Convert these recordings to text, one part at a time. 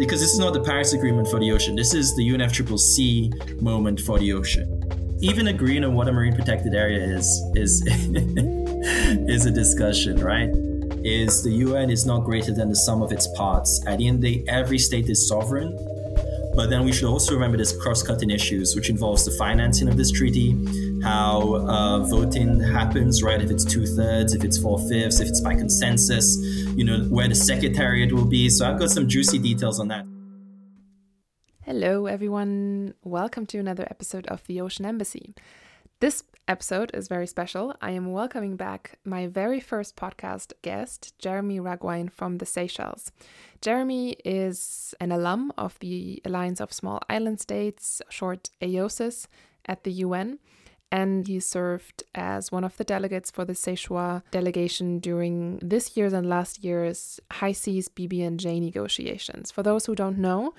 because this is not the Paris Agreement for the ocean. This is the UNFCCC moment for the ocean. Even agreeing on what a marine protected area is is is a discussion, right? Is the UN is not greater than the sum of its parts. At the end of the day, every state is sovereign. But then we should also remember there's cross-cutting issues, which involves the financing of this treaty, how uh, voting happens, right? If it's two thirds, if it's four fifths, if it's by consensus, you know, where the secretariat will be. So I've got some juicy details on that. Hello, everyone. Welcome to another episode of The Ocean Embassy. This episode is very special. I am welcoming back my very first podcast guest, Jeremy Raguain from the Seychelles. Jeremy is an alum of the Alliance of Small Island States, short AOSIS, at the UN and he served as one of the delegates for the Seychelles delegation during this year's and last year's High Seas BBNJ negotiations. For those who don't know,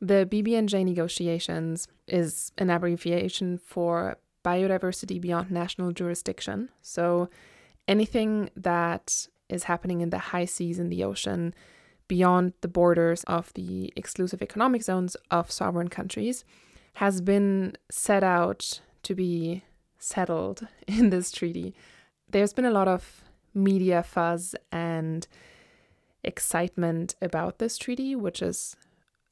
the BBNJ negotiations is an abbreviation for biodiversity beyond national jurisdiction. So anything that is happening in the high seas in the ocean beyond the borders of the exclusive economic zones of sovereign countries has been set out to be settled in this treaty. There's been a lot of media fuzz and excitement about this treaty, which is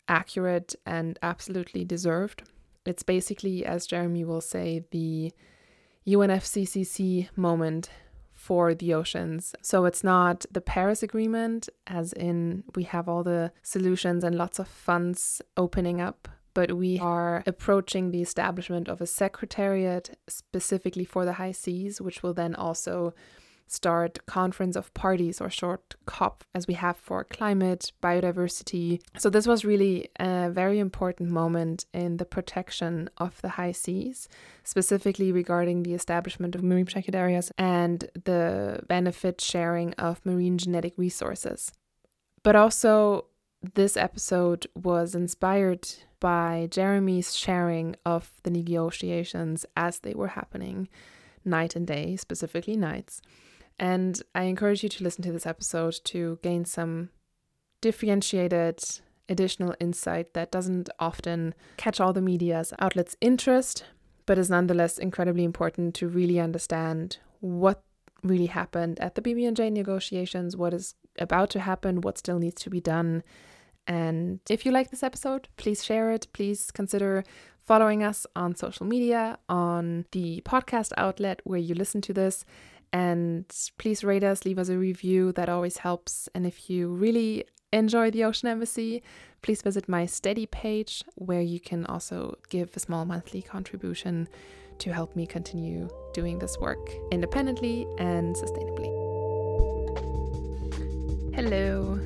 accurate and absolutely deserved. It's basically, as Jeremy will say, the UNFCCC moment for the oceans. So it's not the Paris Agreement, as in we have all the solutions and lots of funds opening up, but we are approaching the establishment of a secretariat specifically for the high seas, which will then also start conference of parties or short COP as we have for climate, biodiversity. So this was really a very important moment in the protection of the high seas, specifically regarding the establishment of marine protected areas and the benefit sharing of marine genetic resources. But also this episode was inspired by Jeremy's sharing of the negotiations as they were happening night and day, specifically nights. And I encourage you to listen to this episode to gain some differentiated additional insight that doesn't often catch all the media's outlets' interest, but is nonetheless incredibly important to really understand what really happened at the BBNJ negotiations, what is about to happen, what still needs to be done. And if you like this episode, please share it. Please consider following us on social media, on the podcast outlet where you listen to this, and please rate us, leave us a review. That always helps. And if you really enjoy the Ocean Embassy, please visit my steady page where you can also give a small monthly contribution to help me continue doing this work independently and sustainably. Hello.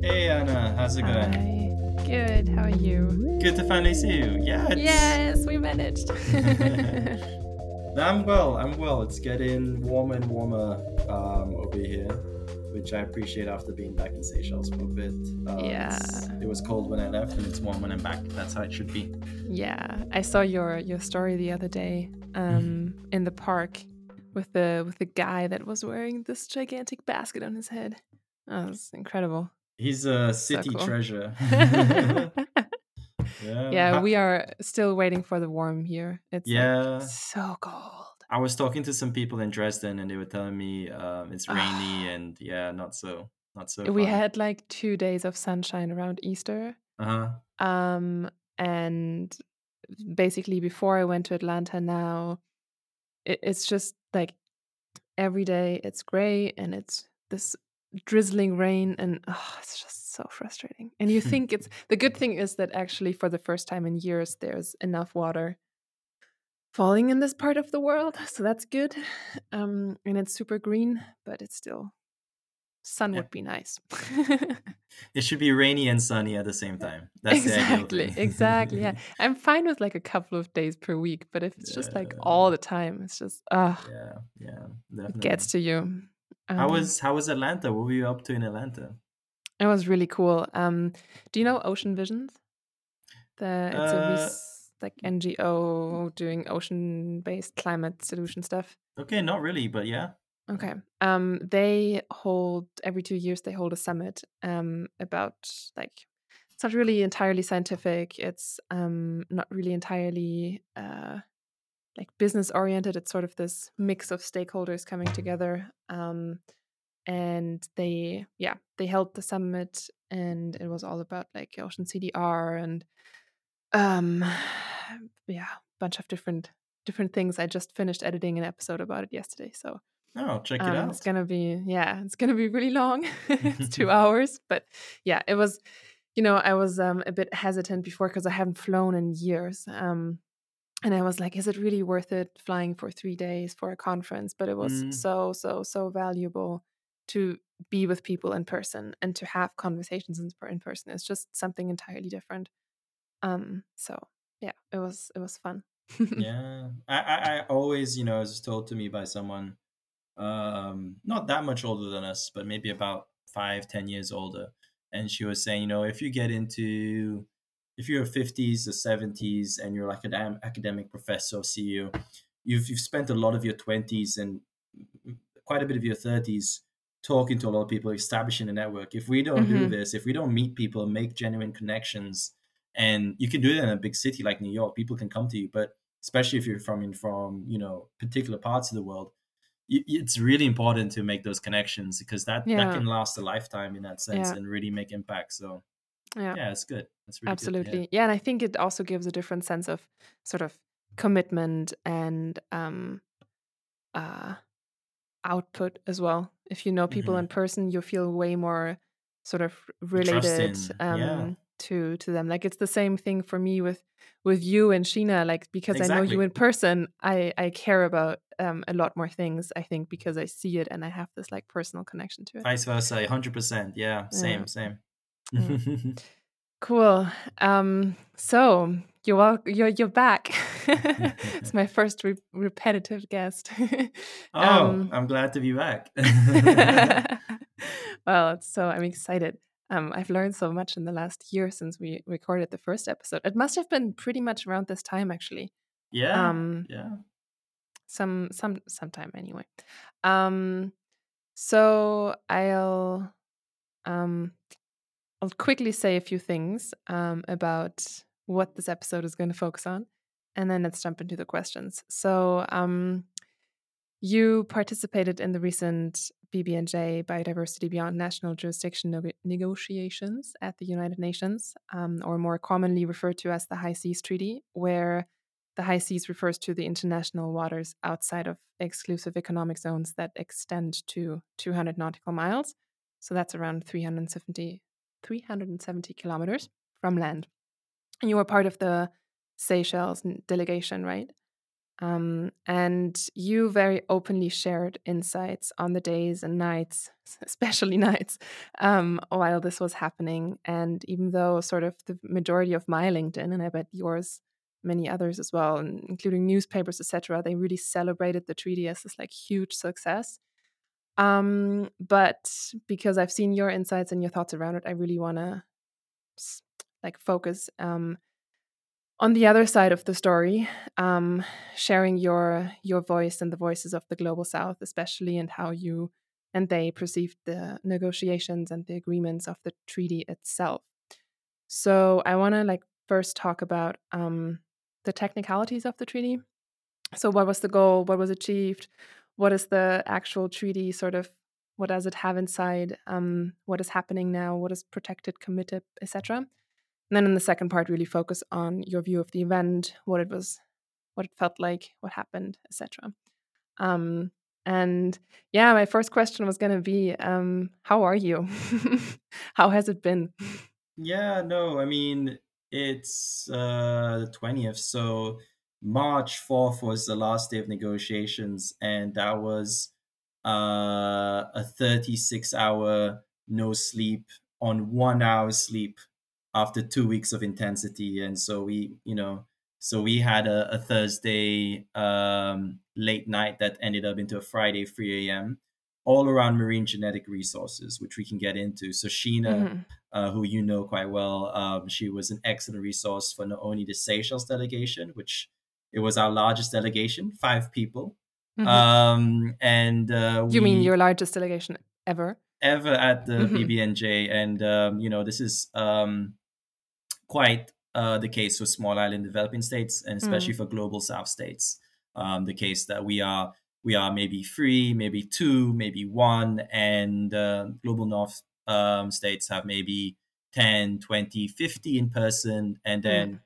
Hey Anna, how's it going? Hi. Good. How are you? Good to finally see you. Yeah. Yes, we managed. I'm well. I'm well. It's getting warmer and warmer um, over here, which I appreciate after being back in Seychelles for a bit. Uh, yeah. It was cold when I left, and it's warm when I'm back. That's how it should be. Yeah, I saw your your story the other day um, in the park with the with the guy that was wearing this gigantic basket on his head. Oh, was incredible. He's a city so cool. treasure. Yeah. Yeah, we are still waiting for the warm here. It's yeah. Like so cold. I was talking to some people in Dresden and they were telling me um, it's rainy and yeah, not so not so. We fun. had like two days of sunshine around Easter. Uh huh. Um, and basically before I went to Atlanta, now it, it's just like every day it's gray and it's this drizzling rain and oh, it's just so frustrating. And you think it's the good thing is that actually for the first time in years there's enough water falling in this part of the world, so that's good. Um, and it's super green, but it's still sun yeah. would be nice. it should be rainy and sunny at the same time. That's exactly, exactly. Yeah, I'm fine with like a couple of days per week, but if it's yeah. just like all the time, it's just ah, uh, yeah, yeah, definitely. it gets to you. Um, how was how was Atlanta? What were you up to in Atlanta? It was really cool. Um, do you know Ocean Visions? The it's uh, a res- like NGO doing ocean-based climate solution stuff. Okay, not really, but yeah. Okay. Um, they hold every two years they hold a summit um about like it's not really entirely scientific. It's um, not really entirely uh, like business oriented. It's sort of this mix of stakeholders coming together. Um, and they, yeah, they held the summit, and it was all about like ocean CDR and um, yeah, a bunch of different different things. I just finished editing an episode about it yesterday, so Oh, check it um, out. It's gonna be yeah, it's gonna be really long. it's two hours, but yeah, it was. You know, I was um, a bit hesitant before because I haven't flown in years. Um, and I was like, is it really worth it flying for three days for a conference? But it was Mm. so, so, so valuable to be with people in person and to have conversations in, in person. It's just something entirely different. Um, so yeah, it was it was fun. yeah I, I i always you know was told to me by someone um not that much older than us but maybe about five ten years older and she was saying you know if you get into if you're 50s or 70s and you're like an academic professor or ceo you've you've spent a lot of your 20s and quite a bit of your 30s talking to a lot of people establishing a network if we don't do Mhm. this if we don't meet people make genuine connections and you can do that in a big city like new york people can come to you but especially if you're from in from you know particular parts of the world it's really important to make those connections because that that can last a lifetime in that sense Yeah. and really make impact so yeah. yeah it's good that's really good to. Absolutely. Yeah, and I think it also gives a different sense of sort of commitment and um uh output as well. If you know people Mhm. in person, you feel way more sort of related um yeah. to to them. Like it's the same thing for me with with you and Sheena like because I know you in person, I I care about um a lot more things I think because I see it and I have this like personal connection to it. vice versa 100% yeah same Yeah. same Cool. Um, so you're wel- you're you're back. it's my first re- repetitive guest. oh um, i'm glad to be back well, so I'm excited. Um, I've learned so much in the last year since we recorded the first episode. It must have been pretty much around this time, actually. yeah Um, yeah some some sometime anyway. Um, so I'll um I'll quickly say a few things um about what this episode is going to focus on, and then let's jump into the questions. So um, you participated in the recent BBNJ Biodiversity Beyond National Jurisdiction nego- negotiations at the United Nations, um, or more commonly referred to as the High Seas Treaty, where the high seas refers to the international waters outside of exclusive economic zones that extend to 200 nautical miles. So that's around 370, 370 kilometers from land. And you were part of the Seychelles delegation, right? Um, and you very openly shared insights on the days and nights, especially nights, um, while this was happening. And even though sort of the majority of my LinkedIn, and I bet yours, many others as well, including newspapers, etc., they really celebrated the treaty as this like huge success. Um, but because I've seen your insights and your thoughts around it, I really want to like focus um, on the other side of the story, um, sharing your your voice and the voices of the global south, especially, and how you and they perceived the negotiations and the agreements of the treaty itself. So I want to like first talk about um, the technicalities of the treaty. So what was the goal? What was achieved? What is the actual treaty sort of? What does it have inside? Um, what is happening now? What is protected, committed, etc. And then in the second part, really focus on your view of the event, what it was, what it felt like, what happened, etc. Um, and yeah, my first question was going to be, um, how are you? how has it been? Yeah, no, I mean it's uh the 20th, so March 4th was the last day of negotiations, and that was uh a 36 hour no sleep on one hour sleep after two weeks of intensity. And so we, you know, so we had a, a Thursday um late night that ended up into a Friday 3 a.m. all around marine genetic resources, which we can get into. So Sheena Mhm. uh, who you know quite well. Um, she was an excellent resource for not only the Seychelles delegation, which it was our largest delegation, five people. Mhm. Um, and uh, you mean your largest delegation ever? ever at the Mhm. BBNJ, and um, you know this is um, quite uh, the case for small island developing states, and especially mm. for global South states. Um, the case that we are we are maybe three, maybe two, maybe one, and uh, global North um, states have maybe 10, 20, 50 in person, and then mm.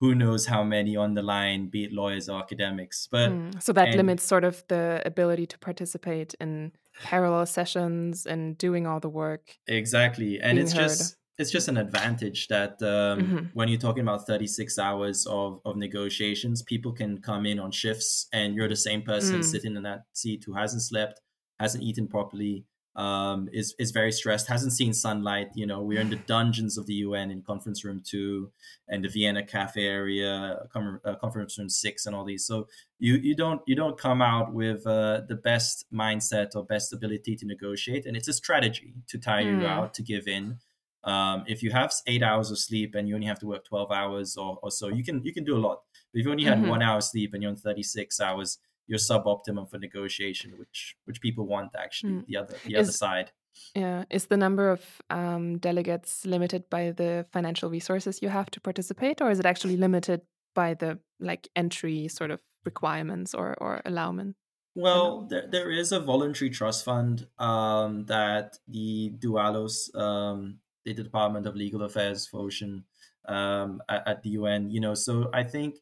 Who knows how many on the line, be it lawyers or academics. But mm. so that and, limits sort of the ability to participate in parallel sessions and doing all the work. Exactly, and it's heard. just it's just an advantage that um, mm-hmm. when you're talking about 36 hours of, of negotiations, people can come in on shifts and you're the same person mm. sitting in that seat who hasn't slept, hasn't eaten properly, um, is is very stressed, hasn't seen sunlight. You know, we're in the dungeons of the UN in conference room two and the Vienna cafe area, uh, conference room six, and all these. So you you don't you don't come out with uh, the best mindset or best ability to negotiate, and it's a strategy to tire mm. you out, to give in. Um, if you have eight hours of sleep and you only have to work 12 hours or, or so, you can you can do a lot. But if you only had mm-hmm. one hour sleep and you're on 36 hours, you're suboptimum for negotiation, which which people want actually mm. the other the is, other side. Yeah, is the number of um, delegates limited by the financial resources you have to participate, or is it actually limited by the like entry sort of requirements or or allowance? Well, there, there is a voluntary trust fund um, that the DOALOS um, the Department of Legal Affairs for Ocean um, at, at, the UN. You know, so I think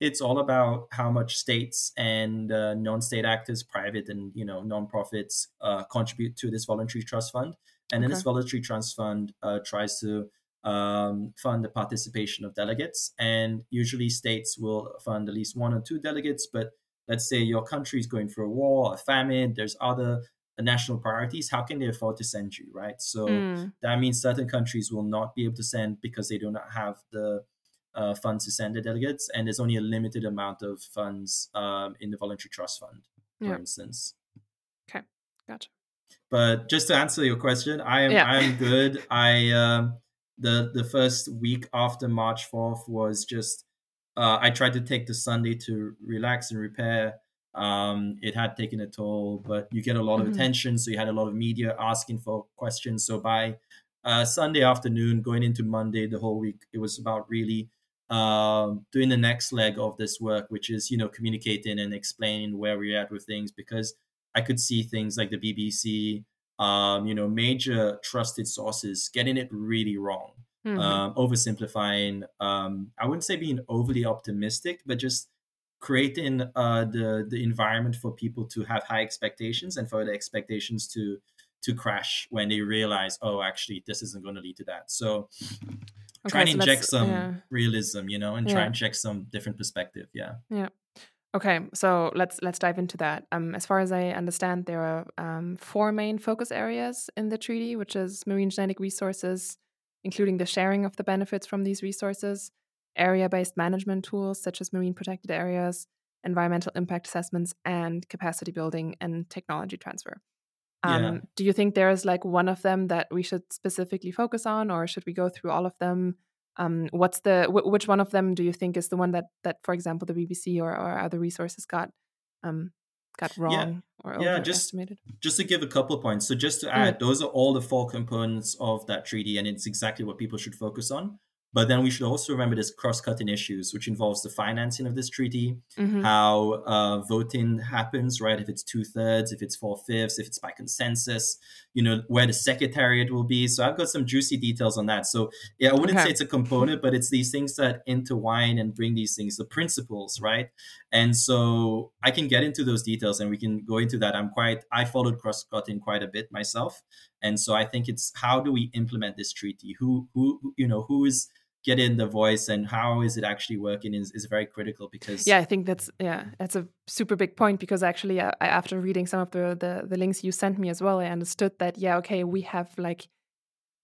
it's all about how much states and uh, non-state actors, private and you know nonprofits, uh, contribute to this voluntary trust fund. And okay. then this voluntary trust fund uh, tries to um, fund the participation of delegates. And usually states will fund at least one or two delegates. But let's say your country is going through a war, a famine, there's other national priorities, how can they afford to send you, right? So mm. that means certain countries will not be able to send because they do not have the uh, funds to send the delegates, and there's only a limited amount of funds um, in the voluntary trust fund, for yeah. instance. Okay, gotcha. But just to answer your question, I am yeah. I am good. I um, the the first week after March fourth was just uh, I tried to take the Sunday to relax and repair um, it had taken a toll, but you get a lot mm-hmm. of attention. So you had a lot of media asking for questions. So by uh, Sunday afternoon, going into Monday, the whole week, it was about really um, doing the next leg of this work, which is, you know, communicating and explaining where we're at with things because I could see things like the BBC, um, you know, major trusted sources getting it really wrong, mm-hmm. um, oversimplifying. Um, I wouldn't say being overly optimistic, but just creating uh, the the environment for people to have high expectations and for the expectations to to crash when they realize, oh, actually, this isn't going to lead to that. So, okay, try and so inject some yeah. realism, you know, and yeah. try and check some different perspective. Yeah. Yeah. Okay, so let's let's dive into that. Um, as far as I understand, there are um, four main focus areas in the treaty, which is marine genetic resources, including the sharing of the benefits from these resources, area based management tools such as marine protected areas, environmental impact assessments, and capacity building and technology transfer. Um, yeah. Do you think there is like one of them that we should specifically focus on, or should we go through all of them? Um, what's the which one of them do you think is the one that that, for example, the BBC or, or other resources got um, got wrong yeah. or yeah, just just to give a couple of points. So just to mm. add, mm. those are all the four components of that treaty, and it's exactly what people should focus on. But then we should also remember this cross-cutting issues, which involves the financing of this treaty, mm-hmm. how uh, voting happens, right? If it's two thirds, if it's four fifths, if it's by consensus, you know, where the secretariat will be. So I've got some juicy details on that. So yeah, I wouldn't okay. say it's a component, but it's these things that intertwine and bring these things, the principles, right? And so I can get into those details and we can go into that. I'm quite, I followed cross-cutting quite a bit myself. And so I think it's how do we implement this treaty? Who, who, you know, who is get in the voice and how is it actually working is, is very critical because yeah i think that's yeah that's a super big point because actually I, after reading some of the, the the links you sent me as well i understood that yeah okay we have like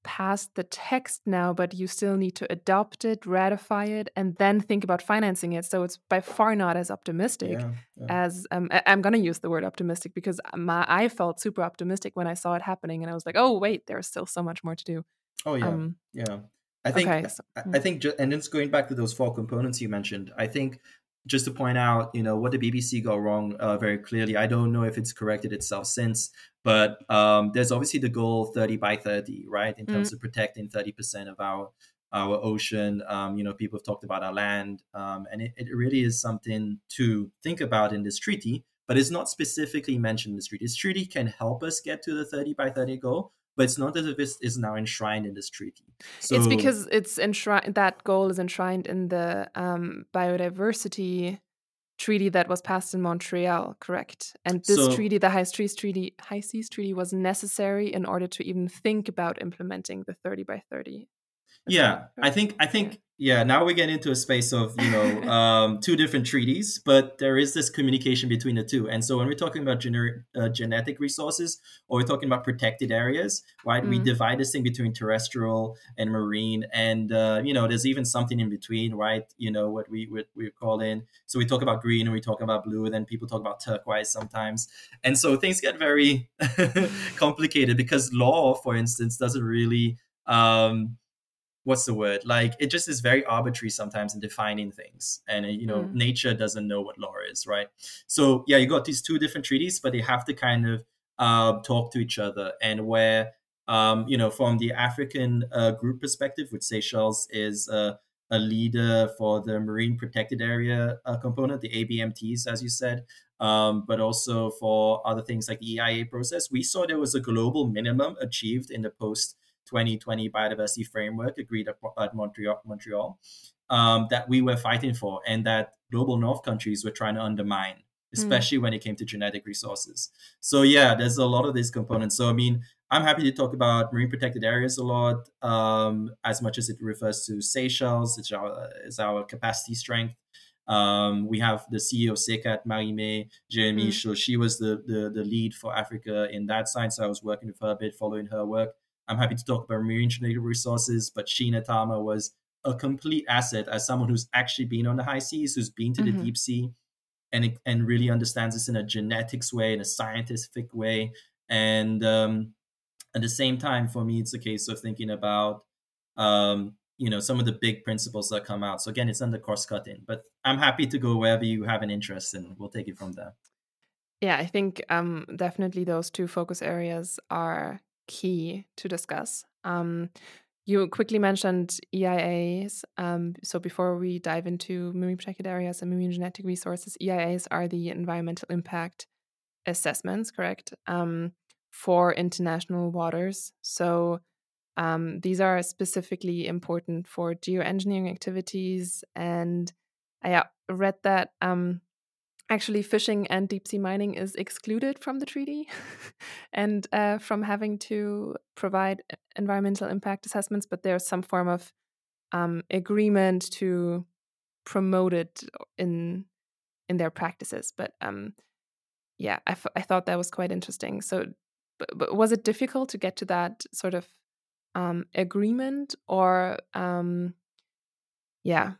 passed the text now but you still need to adopt it ratify it and then think about financing it. So it's by far not as optimistic yeah, yeah. as um, I, am going to use the word optimistic because my, i felt super optimistic when i saw it happening and i was like oh wait there's still so much more to do. Oh yeah. Um, yeah I think okay, I, I mm. think and it's going back to those four components you mentioned. I think just to point out, you know, what the BBC got wrong uh, very clearly. I don't know if it's corrected itself since, but um, there's obviously the goal 30 by 30, right, in terms mm. of protecting 30% of our our ocean. Um, you know, people have talked about our land, um, and it, it really is something to think about in this treaty. But it's not specifically mentioned in this treaty. This treaty can help us get to the 30 by 30 goal, but it's not as if it is now enshrined in this treaty. So, it's because it's enshrined. That goal is enshrined in the um, biodiversity treaty that was passed in Montreal, correct? And this so, treaty, the High Seas Treaty, High Seas Treaty, was necessary in order to even think about implementing the 30 by 30 yeah i think i think yeah. yeah now we get into a space of you know um, two different treaties but there is this communication between the two. And so when we're talking about gener- uh, genetic resources or we're talking about protected areas right mm we divide this thing between terrestrial and marine? And uh, you know there's even something in between right? You know what we what we call in so we talk about green and we talk about blue and then people talk about turquoise sometimes. And so things get very complicated because law for instance doesn't really um, what's the word? Like it just is very arbitrary sometimes in defining things. And uh, you know mm. nature doesn't know what law is right? So yeah you got these two different treaties but they have to kind of uh, talk to each other. And where um, you know from the african uh, group perspective which seychelles is uh, a leader for the marine protected area uh, component the abmts as you said. Um, but also for other things like the eia process. We saw there was a global minimum achieved in the post 2020 biodiversity framework agreed at Montreal, Montreal um, that we were fighting for and that global north countries were trying to undermine, hmm. especially mm. when it came to genetic resources. So, yeah, there's a lot of these components. So, I mean, I'm happy to talk about marine protected areas a lot, um, as much as it refers to Seychelles, it's our, it's our capacity strength. Um, we have the CEO of SeyCCAT, Marie-May Jeremie. Mm. So she was the, the, the lead for Africa in that science. So I was working with her a bit, following her work. I'm happy to talk about marine resources, but Sheena Talma was a complete asset as someone who's actually been on the high seas, who's been to mm-hmm. the deep sea, and and really understands this in a genetics way, in a scientific way, and um, at the same time, for me, it's a case of thinking about um, you know some of the big principles that come out. So again, it's under cross cutting, but I'm happy to go wherever you have an interest, and we'll take it from there. Yeah, I think um, definitely those two focus areas are key to discuss. Um, you quickly mentioned EIAs. Um, so before we dive into marine protected areas and marine genetic resources, EIAs are the environmental impact assessments, correct? Um, for international waters. So um, these are specifically important for geoengineering activities. And I read that um, actually fishing and deep sea mining is excluded from the treaty. And uh, from having to provide environmental impact assessments but there's some form of um, agreement to promote it in in their practices. But um, yeah I, I thought that was quite interesting. So but, but, was it difficult to get to that sort of um, agreement or um, yeah?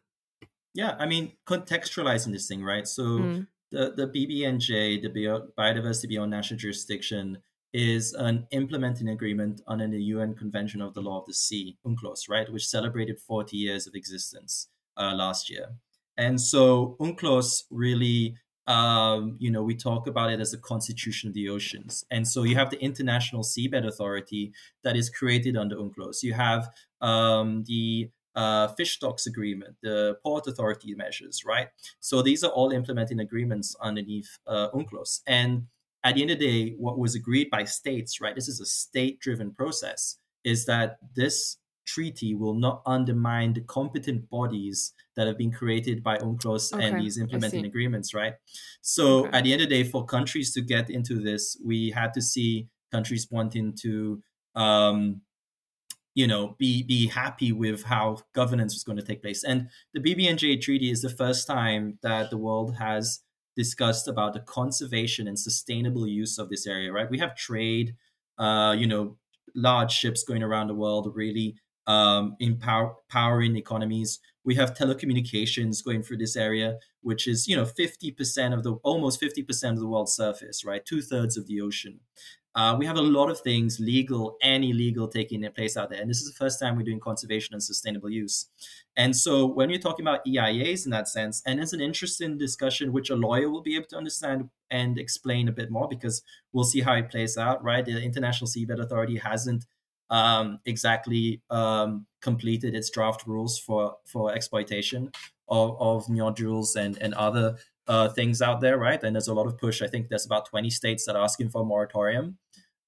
Yeah i mean contextualizing this thing right? So mm the, the BBNJ, the Bio, Biodiversity Beyond National Jurisdiction, is an implementing agreement under the UN Convention of the Law of the Sea, UNCLOS, right, which celebrated 40 years of existence uh, last year. And so UNCLOS really, um, you know, we talk about it as a constitution of the oceans. And so you have the International Seabed Authority that is created under UNCLOS. You have um, the uh, fish stocks agreement, the port authority measures, right? So these are all implementing agreements underneath uh, UNCLOS. And at the end of the day, what was agreed by states, right? This is a state-driven process. Is that this treaty will not undermine the competent bodies that have been created by UNCLOS okay, and these implementing agreements, right? So okay. at the end of the day, for countries to get into this, we had to see countries wanting to um, you know be be happy with how governance was going to take place. And the bbnj treaty is the first time that the world has discussed about the conservation and sustainable use of this area right? We have trade uh, you know large ships going around the world really um, empower, empowering economies. We have telecommunications going through this area which is you know 50% of the almost 50% of the world's surface right? Two-thirds of the ocean uh, we have a lot of things, legal and illegal, taking place out there. And this is the first time we're doing conservation and sustainable use. And so when you're talking about EIAs in that sense, and it's an interesting discussion which a lawyer will be able to understand and explain a bit more because we'll see how it plays out, right? The International Seabed Authority hasn't um, exactly um, completed its draft rules for for exploitation of, of nodules and and other uh, things out there, right? And there's a lot of push. I think there's about 20 states that are asking for a moratorium.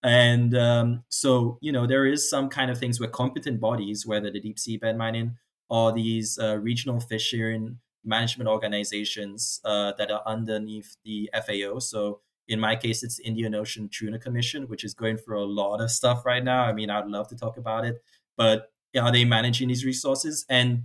And um, so, you know, there is some kind of things where competent bodies, whether the deep sea bed mining or these uh, regional fishery management organizations uh, that are underneath the FAO. So in my case, it's Indian Ocean Tuna Commission, which is going through a lot of stuff right now. I mean, I'd love to talk about it, but are they managing these resources? And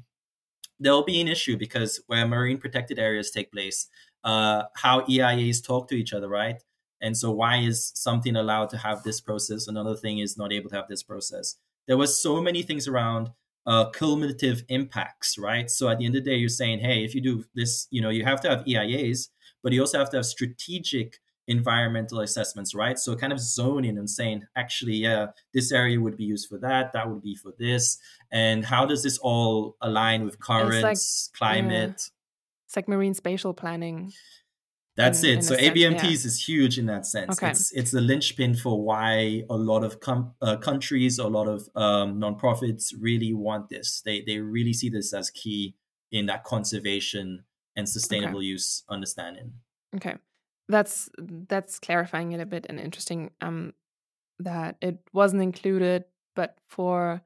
there'll be an issue because where marine protected areas take place, uh, how EIAs talk to each other, right? And so, why is something allowed to have this process? Another thing is not able to have this process. There was so many things around uh, cumulative impacts, right? So at the end of the day, you're saying, hey, if you do this, you know, you have to have EIAs, but you also have to have strategic environmental assessments, right? So kind of zoning and saying, actually, yeah, this area would be used for that, that would be for this, and how does this all align with currents, like, climate? Yeah. It's like marine spatial planning. That's in, it. In so ABMTs yeah. is huge in that sense. Okay. It's it's the linchpin for why a lot of com- uh, countries, a lot of um, nonprofits really want this. They they really see this as key in that conservation and sustainable okay. use understanding. Okay, that's that's clarifying it a bit and interesting. Um, that it wasn't included, but for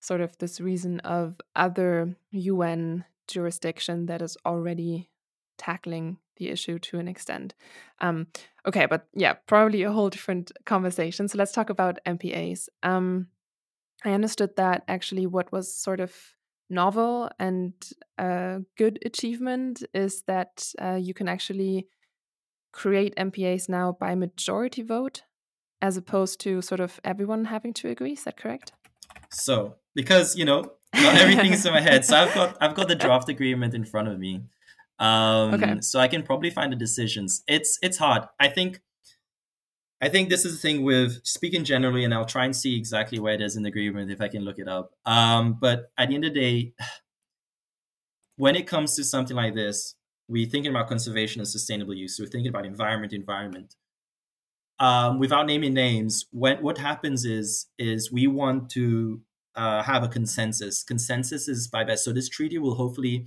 sort of this reason of other UN jurisdiction that is already tackling the issue to an extent. Um, okay, but yeah, probably a whole different conversation. So let's talk about MPAs. Um, I understood that actually what was sort of novel and a good achievement is that uh, you can actually create MPAs now by majority vote as opposed to sort of everyone having to agree. Is that correct? So, because you know, not everything is in my head, so I've got I've got the draft agreement in front of me. Um, okay. So I can probably find the decisions. It's it's hard. I think. I think this is the thing with speaking generally, and I'll try and see exactly where it is in the agreement if I can look it up. Um, but at the end of the day, when it comes to something like this, we're thinking about conservation and sustainable use. So we're thinking about environment, environment. Um, without naming names, when, what happens is is we want to uh, have a consensus. Consensus is by best. So this treaty will hopefully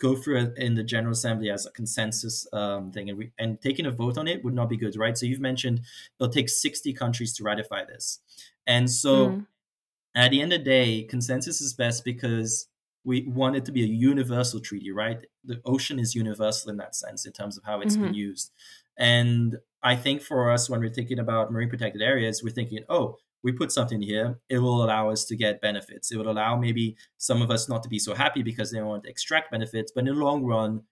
go through in the General Assembly as a consensus um, thing, and, we, and taking a vote on it would not be good, right? So you've mentioned it'll take 60 countries to ratify this, and so mm. at the end of the day, consensus is best because we want it to be a universal treaty, right? The ocean is universal in that sense in terms of how it's mm-hmm. been used, and I think for us when we're thinking about marine protected areas, we're thinking, oh, we put something here, it will allow us to get benefits. It would allow maybe some of us not to be so happy because they want to extract benefits, but in the long run,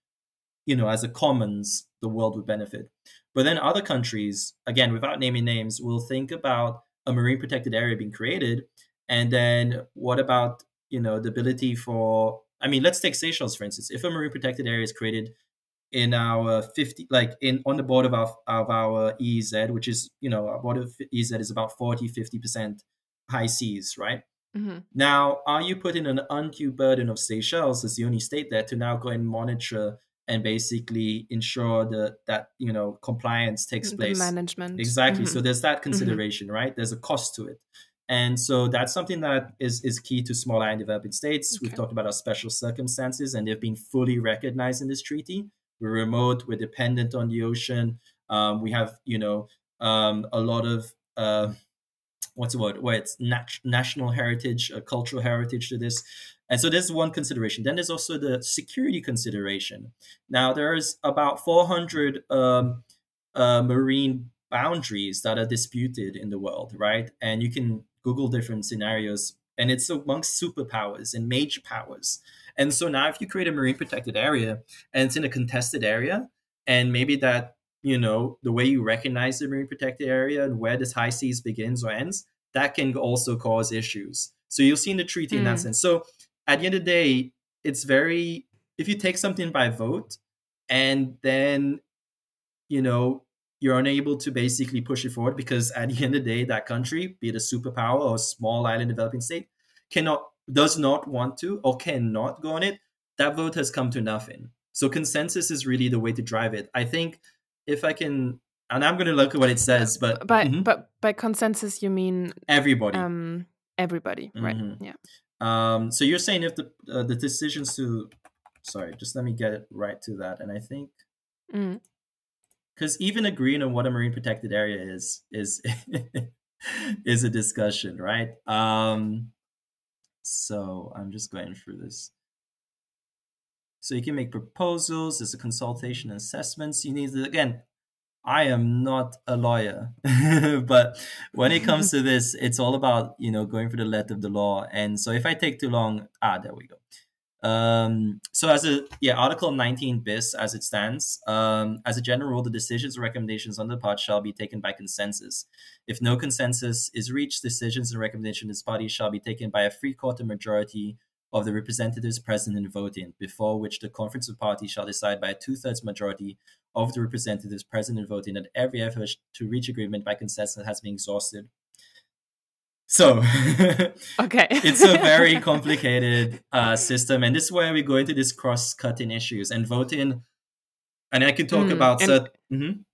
you know, as a commons, the world would benefit. But then other countries, again, without naming names, will think about a marine protected area being created. And then what about, you know, the ability for, I mean, let's take Seychelles, for instance. If a marine protected area is created in our 50 like in on the border of our, of our EEZ which is you know our border of EEZ is about 40 50% high seas right mm-hmm. now are you putting an undue burden of Seychelles as the only state there to now go and monitor and basically ensure that that you know compliance takes the place management exactly mm-hmm. so there's that mm-hmm. consideration mm-hmm. right there's a cost to it and so that's something that is, is key to small island developing states. Okay. We've talked about our special circumstances, and they've been fully recognized in this treaty. We're remote. We're dependent on the ocean. Um, we have, you know, um, a lot of uh, what's the word? Where it's nat- national heritage, uh, cultural heritage to this. And so there's one consideration. Then there's also the security consideration. Now there's about 400 um, uh, marine boundaries that are disputed in the world, right? And you can Google different scenarios, and it's amongst superpowers and major powers. And so now if you create a marine protected area and it's in a contested area, and maybe that, you know, the way you recognize the marine protected area and where this high seas begins or ends, that can also cause issues. So you'll see in the treaty mm. in that hmm. sense. So at the end of the day, it's very if you take something by vote and then you know you're unable to basically push it forward because at the end of the day that country be it a superpower or a small island developing state cannot does not want to or cannot go on it, that vote has come to nothing. So consensus is really the way to drive it. I think if I can, and I'm going to look at what it says, but by mm-hmm. but by consensus you mean everybody. Um, everybody, right? Mhm. Yeah. Um, so you're saying if the uh, the decisions to, sorry, just let me get it right to that, and I think Mm. Because even agreeing on what a marine protected area is is is a discussion, right? Um, so I'm just going through this. So you can make proposals. There's a consultation and assessments. You need to, again. I am not a lawyer, but when it comes to this, it's all about you know going for the letter of the law. And so if I take too long, ah, there we go. Um, so as a yeah, Article 19 bis as it stands, um, as a general rule, the decisions or recommendations on the part shall be taken by consensus. If no consensus is reached, decisions and recommendations of this body shall be taken by a three quarter majority of the representatives present and voting, before which the conference of parties shall decide by a two thirds majority of the representatives present and voting that every effort to reach agreement by consensus has been exhausted. So Okay. it's a very complicated uh, system, and this is where we go into these cross-cutting issues and voting. And I can talk Mm, about and- cert- Mhm.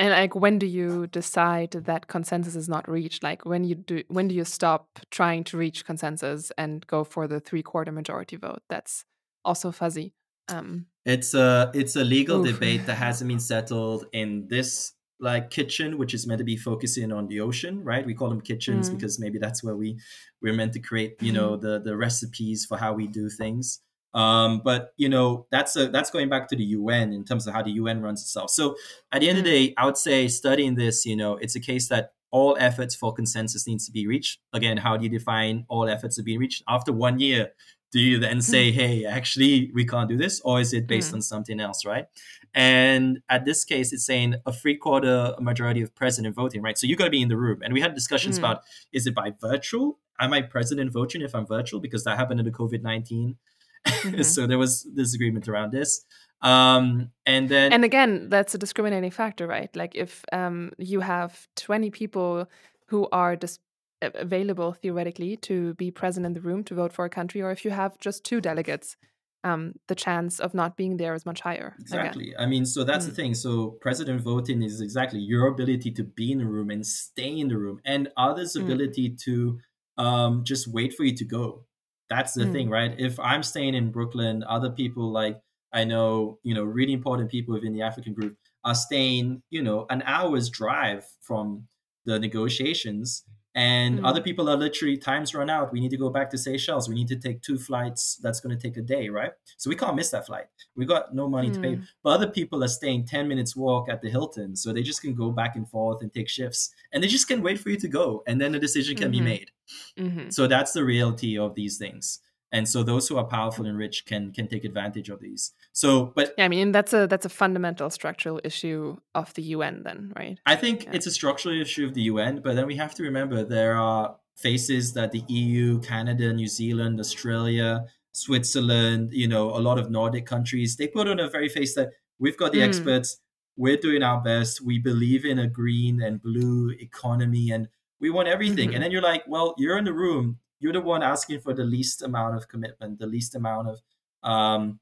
And like, when do you decide that consensus is not reached? Like, when you do, when do you stop trying to reach consensus and go for the three quarter majority vote? That's also fuzzy. Um, It's a it's a legal Oof. debate that hasn't been settled in this like kitchen, which is meant to be focusing on the ocean, right? We call them kitchens Mm. because maybe that's where we we're meant to create, you know, the the recipes for how we do things. Um, but you know, that's a that's going back to the UN in terms of how the UN runs itself. So at the end of the day, I would say studying this, you know, it's a case that all efforts for consensus needs to be reached. Again, how do you define all efforts to be reached? After one year, do you then say, hey, actually, we can't do this? Or is it based Mm. on something else, right? And at this case, it's saying a three quarter majority of president voting, right? So you got to be in the room. And we had discussions Mm. about is it by virtual? Am I president voting if I'm virtual? Because that happened in the COVID 19. Mhm. so there was disagreement around this. Um, and then, and again, that's a discriminating factor, right? Like, if um, you have 20 people who are dis- available theoretically to be present in the room to vote for a country, or if you have just two delegates, um, the chance of not being there is much higher. again. Exactly. I mean, so that's the Mm. thing. So president voting is exactly your ability to be in the room and stay in the room, and others' Mm. ability to um, just wait for you to go. That's the Mm. thing, right? If I'm staying in Brooklyn, other people like I know, you know, really important people within the African group are staying, you know, an hour's drive from the negotiations. And Mm. other people are literally times run out. We need to go back to Seychelles. We need to take two flights. That's going to take a day, right? So we can't miss that flight. We got no money to pay. Mm. But other people are staying 10 minutes walk at the Hilton. So they just can go back and forth and take shifts. And they just can wait for you to go. And then a decision can Mhm. be made. hmm So that's the reality of these things. And so those who are powerful and rich can can take advantage of these. So, but Yeah, I mean that's a that's a fundamental structural issue of the UN, then, right? I think Yeah. it's a structural issue of the UN, but then we have to remember there are faces that the EU, Canada, New Zealand, Australia, Switzerland, you know, a lot of Nordic countries, they put on a very face that we've got the Mm. experts, we're doing our best, we believe in a green and blue economy, and we want everything. Mhm. And then you're like, well, you're in the room, you're the one asking for the least amount of commitment, the least amount of um,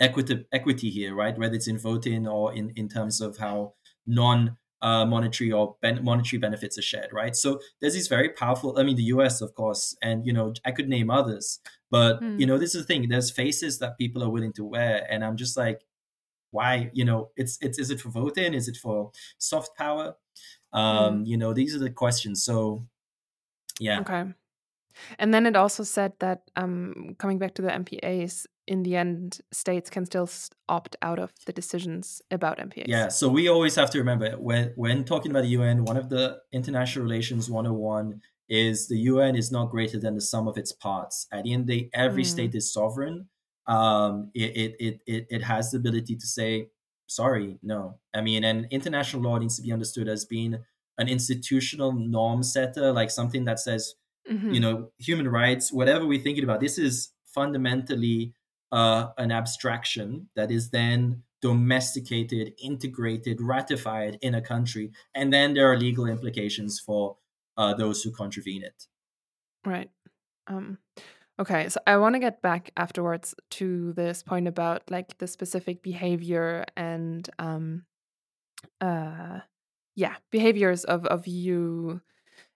equity equity here, right? Whether it's in voting or in in terms of how non uh, monetary or ben- monetary benefits are shared, right? So there's these very powerful. I mean, the U.S. of course, and you know, I could name others, but Hmm. you know, this is the thing. There's faces that people are willing to wear, and I'm just like, why? You know, it's it's is it for voting? Is it for soft power? Um, You know, these are the questions. So, yeah, Okay. And then it also said that um, coming back to the MPAs, in the end, states can still opt out of the decisions about MPAs. Yeah, so we always have to remember when when talking about the UN, one of the international relations 101 is the UN is not greater than the sum of its parts. At the end of the day, every Mm. state is sovereign. Um, it, it, it, it, it has the ability to say, sorry, no. I mean, and international law needs to be understood as being an institutional norm setter, like something that says, Mhm. you know, human rights, whatever we're thinking about, this is fundamentally uh, an abstraction that is then domesticated, integrated, ratified in a country, and then there are legal implications for uh, those who contravene it. Right. Um, okay. So I want to get back afterwards to this point about like the specific behavior and um, uh, yeah, behaviors of of you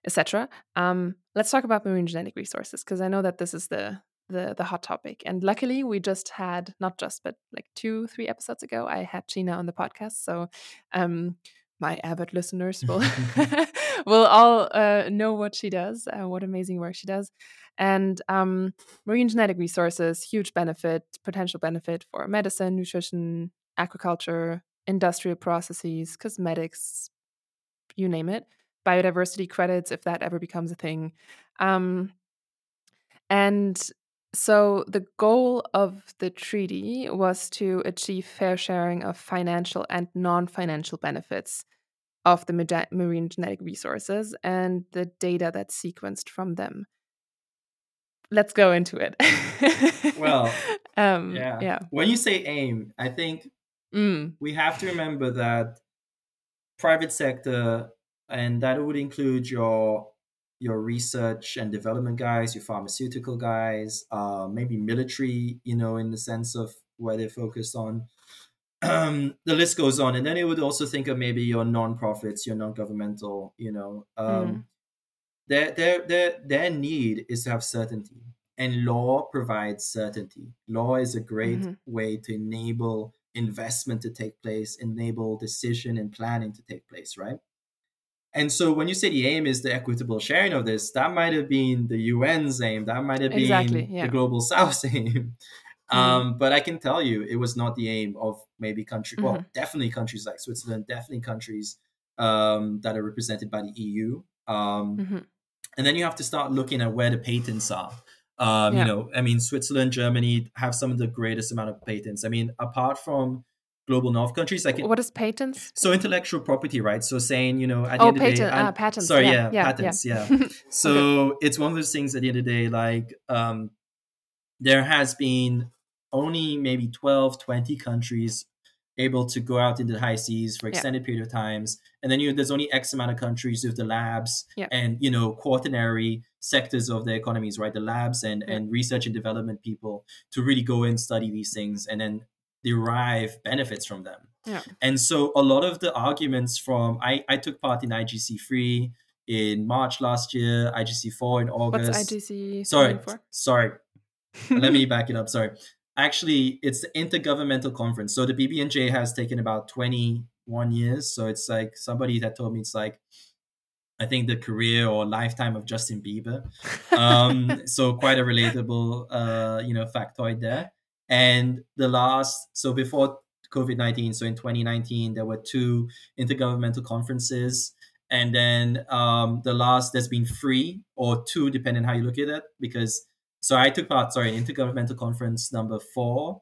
etc. Um, let's talk about marine genetic resources because I know that this is the the the hot topic. And luckily, we just had not just but like two three episodes ago, I had Gina on the podcast. So um, my avid listeners will will all uh, know what she does, uh, what amazing work she does. And um, marine genetic resources, huge benefit, potential benefit for medicine, nutrition, agriculture, industrial processes, cosmetics, you name it, biodiversity credits if that ever becomes a thing. Um, and so the goal of the treaty was to achieve fair sharing of financial and non financial benefits of the marine genetic resources and the data that's sequenced from them. Let's go into it. well, um, yeah. yeah. When you say aim, I think mm. we have to remember that private sector, and that would include your your research and development guys, your pharmaceutical guys, uh, maybe military, you know, in the sense of where they're focused on um, the list goes on, and then it would also think of maybe your non-profits, your non-governmental, you know, um, mm. their their their their need is to have certainty, and law provides certainty. Law is a great mm-hmm. way to enable investment to take place, enable decision and planning to take place, right? And so when you say the aim is the equitable sharing of this, that might have been the UN's aim, that might have been exactly, yeah. the global South's aim. Mm-hmm. Um, but I can tell you, it was not the aim of maybe country. Mm-hmm. Well, definitely countries like Switzerland, definitely countries um, that are represented by the EU. Um, mm-hmm. And then you have to start looking at where the patents are. Um, yeah. You know, I mean, Switzerland, Germany have some of the greatest amount of patents. I mean, apart from global north countries like what is patents so intellectual property rights so saying you know at the oh, end patent, of the day uh, patents sorry yeah, yeah, yeah patents yeah, yeah. so okay. it's one of those things at the end of the day like um there has been only maybe 12, 20 countries able to go out into the high seas for extended period of times. And then you know, there's only X amount of countries with the labs and you know quaternary sectors of the economies, right? The labs and and research and development people to really go and study these things and then derive benefits from them. Yeah. And so a lot of the arguments from I, I took part in IGC three in March last year, IGC four in August. What's IGC sorry, sorry. Let me back it up. Sorry actually it's the intergovernmental conference so the BBNJ has taken about 21 years so it's like somebody that told me it's like i think the career or lifetime of justin bieber um, so quite a relatable uh, you know factoid there and the last so before covid-19 so in 2019 there were two intergovernmental conferences. And then um, the last there's been three or two depending how you look at it because so I took part, sorry, Intergovernmental Conference number four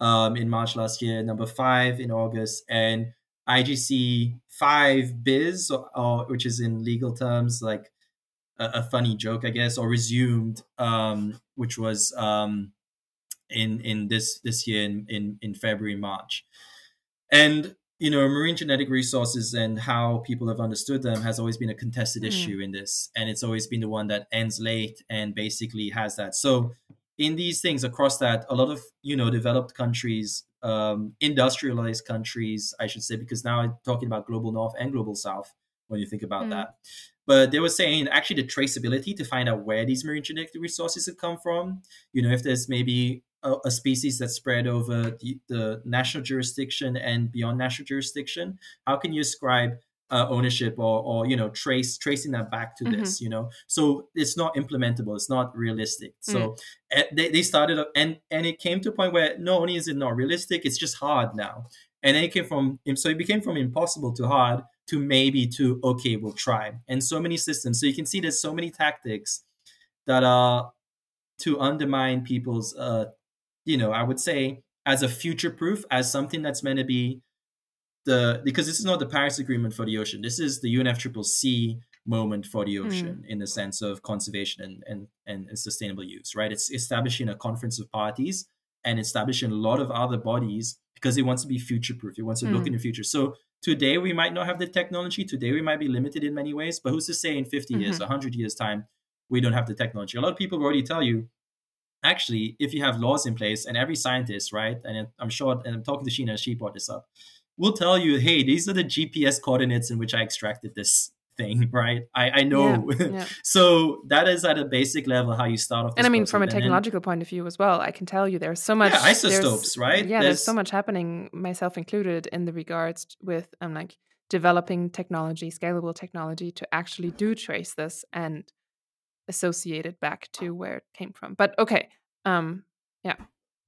um, in March last year, number five in August, and IGC five biz, or, or which is in legal terms like a, a, funny joke, I guess, or resumed, um, which was um, in in this this year in in, in February March, and you know, marine genetic resources and how people have understood them has always been a contested mm. issue in this. And it's always been the one that ends late and basically has that. So, in these things across that, a lot of, you know, developed countries, um, industrialized countries, I should say, because now I'm talking about global north and global south when you think about mm. that. But they were saying actually the traceability to find out where these marine genetic resources have come from. You know, if there's maybe a, a species that's spread over the, the, national jurisdiction and beyond national jurisdiction how can you ascribe uh, ownership or, or you know trace tracing that back to mm-hmm. this you know? So it's not implementable. It's not realistic. So mm. Eh, they, they started and and it came to a point where not only is it not realistic it's just hard now. And then it came from so it became from impossible to hard to maybe to okay we'll try. And so many systems. So you can see there's so many tactics that are to undermine people's uh, you know, I would say as a future proof, as something that's meant to be the because this is not the Paris Agreement for the ocean. This is the UNFCCC moment for the hmm. ocean mm. in the sense of conservation and, and, and sustainable use, right? It's establishing a conference of parties and establishing a lot of other bodies because it wants to be future proof. It wants to mm. look hmm. in the future. So today we might not have the technology. Today we might be limited in many ways, but who's to say in 50 mm-hmm. years, 100 years time, we don't have the technology? A lot of people already tell you actually, if you have laws in place, and every scientist, right, and I'm sure, and I'm talking to Sheena, she brought this up, will tell you, hey, these are the GPS coordinates in which I extracted this thing, right? I, I know. Yeah, yeah. so that is at a basic level how you start off. And I mean, process. from a And then- technological point of view as well, I can tell you there's so much. Yeah, isotopes, right? Yeah, there's, There's- so much happening, myself included, in the regards with um like developing technology, scalable technology to actually do trace this and associate it back to where it came from. But okay, um, yeah,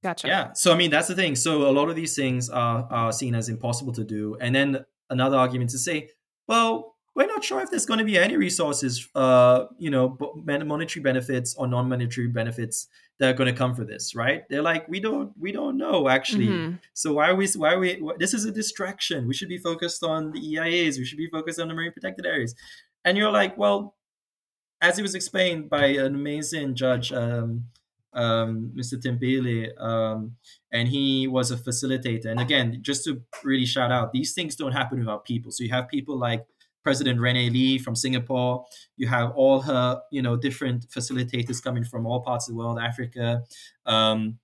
gotcha. Yeah. So I mean, that's the thing. So a lot of these things are are seen as impossible to do, and then another argument to say, well, we're not sure if there's going to be any resources, uh, you know, monetary benefits or non-monetary benefits that are going to come for this, right? They're like, we don't, we don't know actually. Mhm. So why are we? Why are we? This is a distraction. We should be focused on the EIAs. We should be focused on the marine protected areas. And you're like, well, as it was explained by an amazing judge, um, um, Mr. Tim Bailey, um, and he was a facilitator. And again, just to really shout out, these things don't happen without people. So you have people like President Rena Lee from Singapore. You have all her, you know, different facilitators coming from all parts of the world, Africa, um,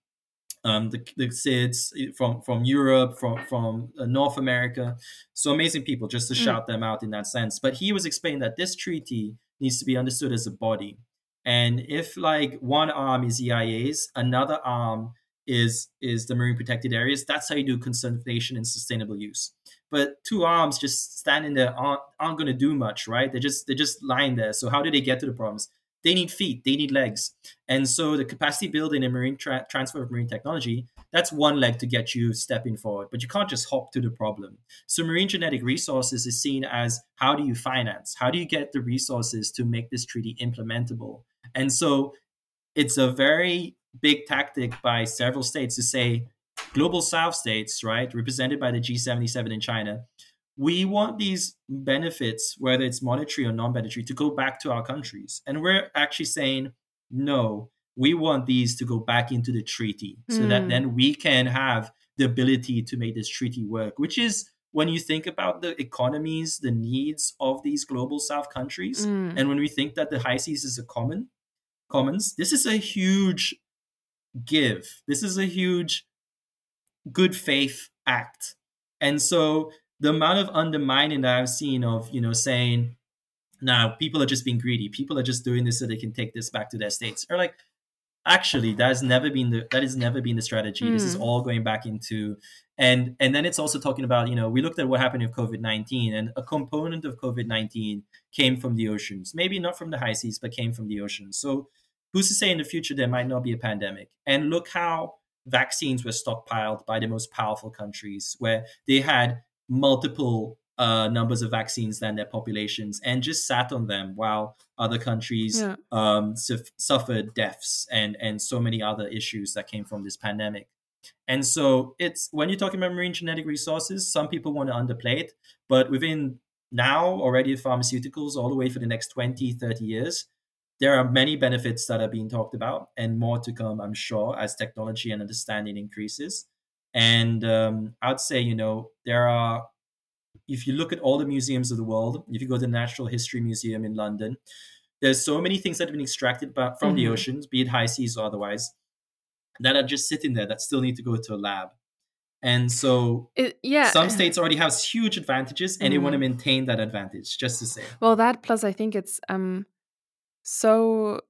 um, the, the SIDS from from Europe, from from uh, North America. So amazing people, just to Mm. shout them out in that sense. But he was explaining that this treaty needs to be understood as a body. And if like one arm is EIAs, another arm is is the marine protected areas, that's how you do conservation and sustainable use. But two arms just standing there aren't, aren't going to do much, right? They're just they're just lying there. So how do they get to the problems? They need feet, they need legs, and so the capacity building and marine tra- transfer of marine technology that's one leg to get you stepping forward. But you can't just hop to the problem. So marine genetic resources is seen as how do you finance? How do you get the resources to make this treaty implementable? And so it's a very big tactic by several states to say, global South states, right, represented by the G77 in China, we want these benefits, whether it's monetary or non monetary, to go back to our countries. And we're actually saying, no, we want these to go back into the treaty so that Hmm. then we can have the ability to make this treaty work, which is when you think about the economies, the needs of these global South countries, Mm. and when we think that the high seas is a common commons, this is a huge give. This is a huge good faith act. And so the amount of undermining that I've seen of, you know, saying, now people are just being greedy. People are just doing this so they can take this back to their states. Or like, actually, that has never been the that has never been the strategy. This is Hmm. all going back into and and then it's also talking about, you know, we looked at what happened with COVID-19 and a component of COVID-19 came from the oceans. Maybe not from the high seas, but came from the oceans. So who's to say in the future there might not be a pandemic? And look how vaccines were stockpiled by the most powerful countries, where they had multiple uh, numbers of vaccines than their populations and just sat on them while other countries Yeah. um, suf- suffered deaths and, and so many other issues that came from this pandemic. And so it's when you're talking about marine genetic resources, some people want to underplay it, but within now already pharmaceuticals all the way for the next 20, 30 years, there are many benefits that are being talked about and more to come, I'm sure, as technology and understanding increases. And um, I'd say, you know, there are, if you look at all the museums of the world, if you go to the Natural History Museum in London, there's so many things that have been extracted from the Mhm. oceans, be it high seas or otherwise, that are just sitting there that still need to go to a lab. And so It, yeah. some states already have huge advantages and they want to Mhm. maintain that advantage, just to say. Well, that plus I think it's um so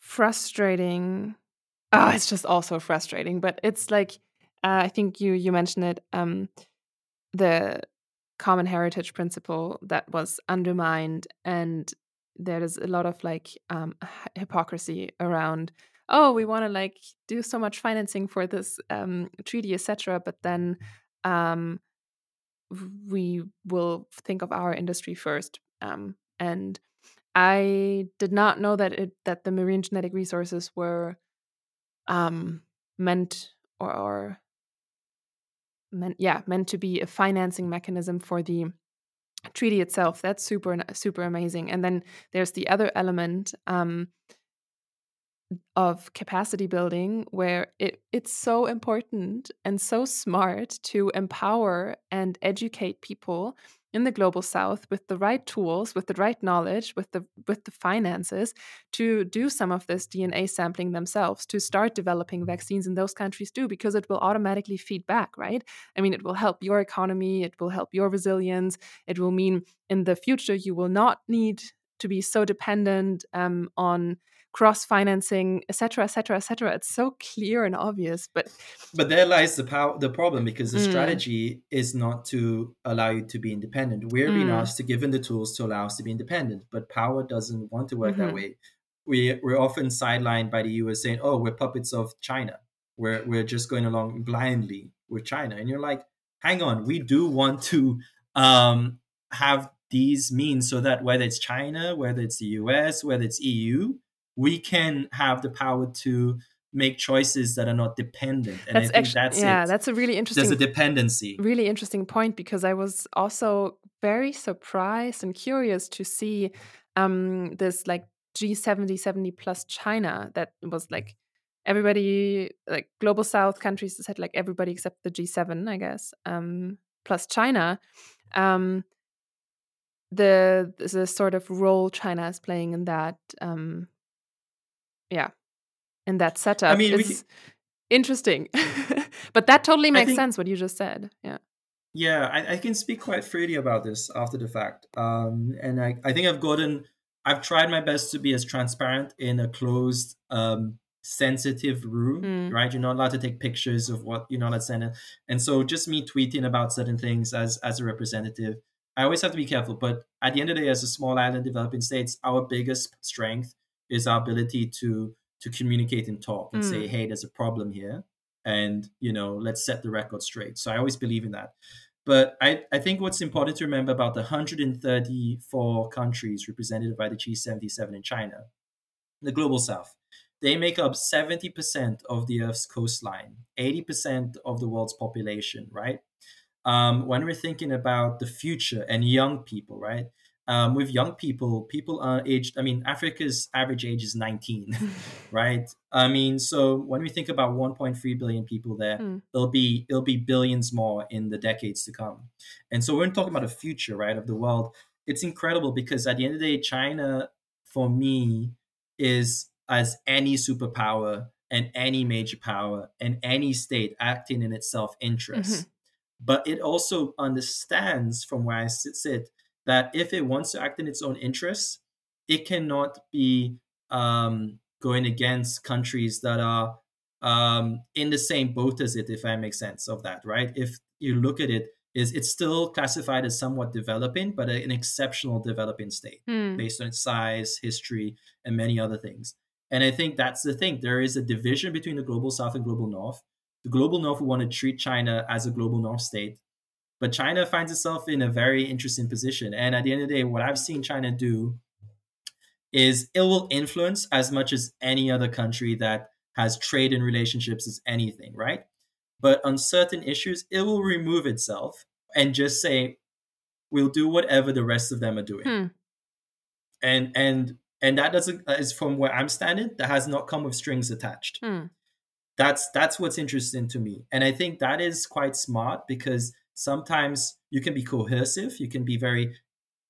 frustrating. Oh, it's just also frustrating, but it's like uh, I think you you mentioned it um the common heritage principle that was undermined and there is a lot of like um hypocrisy around oh we want to like do so much financing for this um treaty etc but then um we will think of our industry first. Um, and I did not know that it that the marine genetic resources were um, meant or, or meant yeah meant to be a financing mechanism for the treaty itself. That's super super amazing. And then there's the other element. Um, of capacity building where it, it's so important and so smart to empower and educate people in the global south with the right tools with the right knowledge with the with the finances to do some of this dna sampling themselves to start developing vaccines in those countries too because it will automatically feed back right? I mean it will help your economy it will help your resilience it will mean in the future you will not need to be so dependent um, on cross financing, etc., etc., etc. It's so clear and obvious, but but there lies the power, the problem because the mm. strategy is not to allow you to be independent. We're mm. being asked to given the tools to allow us to be independent, but power doesn't want to work mm-hmm. that way. We we're often sidelined by the U.S. saying, "Oh, we're puppets of China. We're we're just going along blindly with China," and you're like, "Hang on, we do want to." Um, have these means so that whether it's China, whether it's the US, whether it's EU, we can have the power to make choices that are not dependent. And that's I think actually, that's yeah, it. that's a really interesting. There's a dependency. Really interesting point because I was also very surprised and curious to see um, this like G70 70 plus China that was like everybody like global South countries said like everybody except the G7, I guess, um, plus China. Um, the the sort of role China is playing in that um, yeah in that setup I mean, is interesting. but that totally makes think, sense what you just said. Yeah. Yeah, I, I, can speak quite freely about this after the fact. Um, and I, I think I've gotten, I've tried my best to be as transparent in a closed, um, sensitive room, mm. right? You're not allowed to take pictures of what you're not allowed to send. it. And so just me tweeting about certain things as, as a representative, I always have to be careful. But at the end of the day, as a small island developing states, our biggest strength is our ability to to communicate and talk and mm. say, hey, there's a problem here. And, you know, let's set the record straight. So I always believe in that. But I, I think what's important to remember about the 134 countries represented by the G77 in China, the global south, they make up 70% of the Earth's coastline, 80% of the world's population, right? Um, when we're thinking about the future and young people, right? Um, with young people, people are aged. I mean, Africa's average age is 19, right? I mean, so when we think about 1.3 billion people there, mm. it'll be it'll be billions more in the decades to come. And so we're talking about the future, right, of the world. It's incredible because at the end of the day, China, for me, is as any superpower and any major power and any state acting in its self interest. Mm-hmm. But it also understands, from where I sit, sit that if it wants to act in its own interests, it cannot be um, going against countries that are um, in the same boat as it, if I make sense of that, right? If you look at it, is it's still classified as somewhat developing, but an exceptional developing state mm. based on its size, history, and many other things. And I think that's the thing. There is a division between the global south and global north. The global north want to treat China as a global north state. But China finds itself in a very interesting position. And at the end of the day, what I've seen China do is it will influence as much as any other country that has trade and relationships as anything, right? But on certain issues, it will remove itself and just say, we'll do whatever the rest of them are doing. Hmm. And and and that doesn't is from where I'm standing, that has not come with strings attached. Hmm. That's that's what's interesting to me. And I think that is quite smart because sometimes you can be cohesive you can be very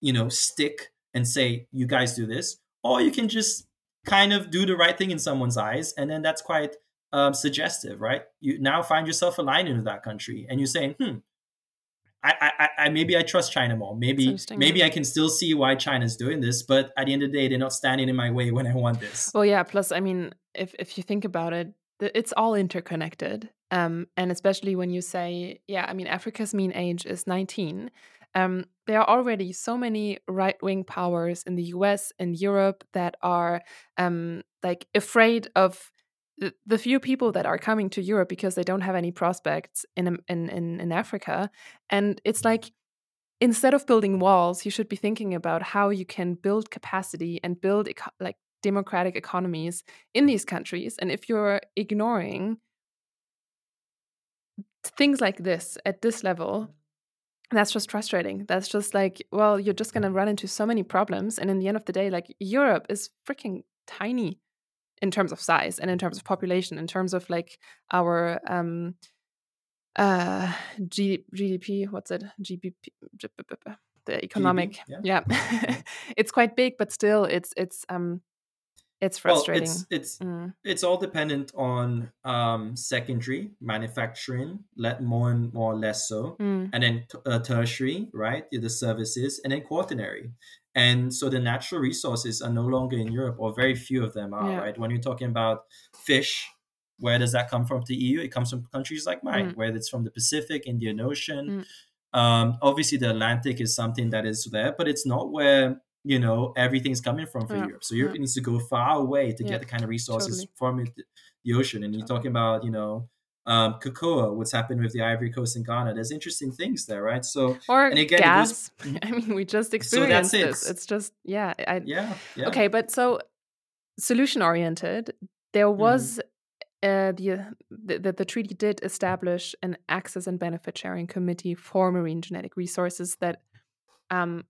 you know stick and say you guys do this or you can just kind of do the right thing in someone's eyes and then that's quite um, suggestive right you now find yourself aligning with that country and you're saying hmm I, I, I maybe I trust China more. Maybe maybe I can still see why China's doing this, but at the end of the day, they're not standing in my way when I want this. Well, yeah. Plus, I mean, if if you think about it, it's all interconnected. Um, and especially when you say, yeah, I mean, Africa's mean age is 19. Um, there are already so many right wing powers in the US and Europe that are um, like afraid of the, few people that are coming to Europe because they don't have any prospects in, in, in, in Africa. And it's like, instead of building walls, you should be thinking about how you can build capacity and build like democratic economies in these countries. And if you're ignoring things like this at this level that's just frustrating. That's just like well you're just going to run into so many problems and in the end of the day like europe is freaking tiny in terms of size and in terms of population in terms of like our um uh G- gdp what's it? Gdp the economic. GDP, Yeah, it's quite big, but still, it's it's um, it's frustrating. Well, it's it's Mm. it's all dependent on um, secondary manufacturing, let more and more or less so, Mm. and then uh, tertiary, right? The services, and then quaternary. And so the natural resources are no longer in Europe, or very few of them are, Yeah. right? When you're talking about fish, where does that come from to EU? It comes from countries like mine, Mm. whether it's from the Pacific, Indian Ocean. Mm. Um, obviously, the Atlantic is something that is there, but it's not where you know everything's coming from for Yeah, Europe. So Europe yeah. needs to go far away to Yeah, get the kind of resources totally. from the ocean. And you're talking about you know um, cocoa, what's happened with the Ivory Coast and Ghana. There's interesting things there, right? So Or and again, gas. I mean, we just experienced So that's it. this. It's just yeah. I, yeah, yeah. Okay, but so solution oriented, there Mm-hmm. was uh, the, the the the treaty did establish an access and benefit sharing committee for marine genetic resources that um,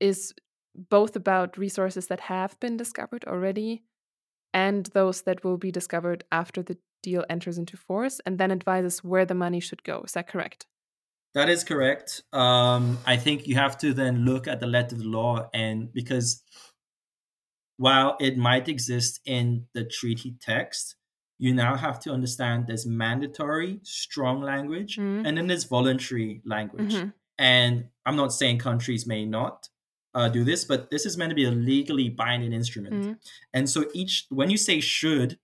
is both about resources that have been discovered already and those that will be discovered after the deal enters into force, and then advises where the money should go. Is that correct? That is correct. Um, I think you have to then look at the letter of the law, and because while it might exist in the treaty text, you now have to understand there's mandatory, strong language, Mhm. and then there's voluntary language. Mhm. And I'm not saying countries may not uh, do this, but this is meant to be a legally binding instrument. Mhm. And so each, when you say should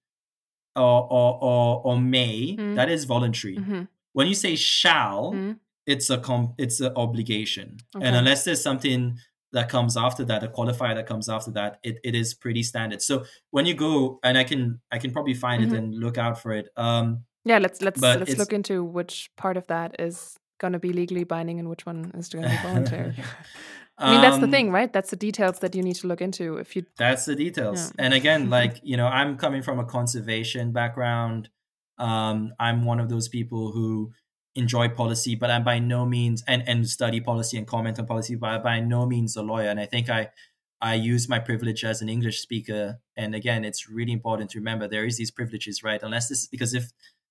or or or, or may, Mhm. that is voluntary. Mhm. When you say shall, Mhm. it's a com- it's an obligation Okay. and unless there's something that comes after that a qualifier that comes after that it, it is pretty standard so when you go and i can i can probably find it and look out for it um Yeah, let's let's let's look into which part of that is going to be legally binding and which one is going to be voluntary. I mean, that's the um, thing, right? That's the details that you need to look into if you. that's the details Yeah. and again like you know i'm coming from a conservation background um i'm one of those people who enjoy policy but i'm by no means and and study policy and comment on policy but I'm by no means a lawyer and i think i i use my privilege as an english speaker and again it's really important to remember there is these privileges right unless this because if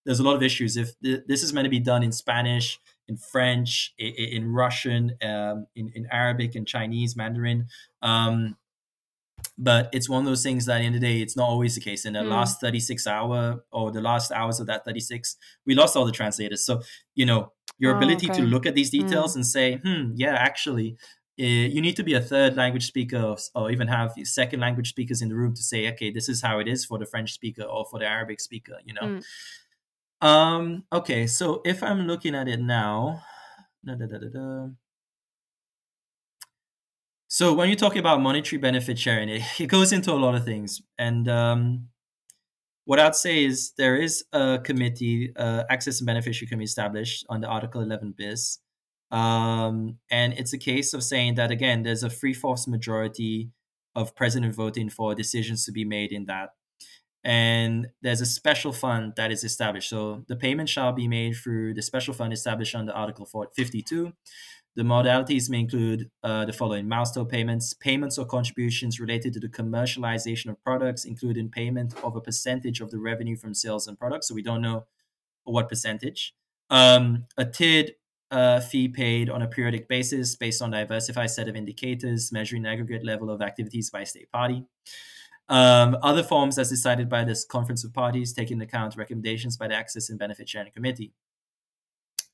there's a lot of issues if th- this is meant to be done in spanish in french in, in russian um, in, in arabic and chinese mandarin. Um, but it's one of those things that at the end of the day it's not always the case. In the Mm. last 36 hour or the last hours of that 36 we lost all the translators. So you know your Oh, ability to look at these details and say hmm yeah actually uh, you need to be a third language speaker or, or even have second language speakers in the room to say okay this is how it is for the french speaker or for the arabic speaker you know? Mm. Um okay so if i'm looking at it now da, da, da. So when you talk about monetary benefit sharing, it, it goes into a lot of things. And um, what I'd say is there is a committee, uh, access and beneficiary committee established under Article 11 bis. Um, and it's a case of saying that, again, there's a free force majority of president voting for decisions to be made in that. And there's a special fund that is established. So the payment shall be made through the special fund established under Article 52. The modalities may include uh, the following milestone payments, payments or contributions related to the commercialization of products, including payment of a percentage of the revenue from sales and products. So we don't know what percentage. Um, a tiered uh, fee paid on a periodic basis based on diversified set of indicators measuring aggregate level of activities by state party. Um, other forms as decided by this conference of parties, taking into account recommendations by the Access and Benefit Sharing Committee.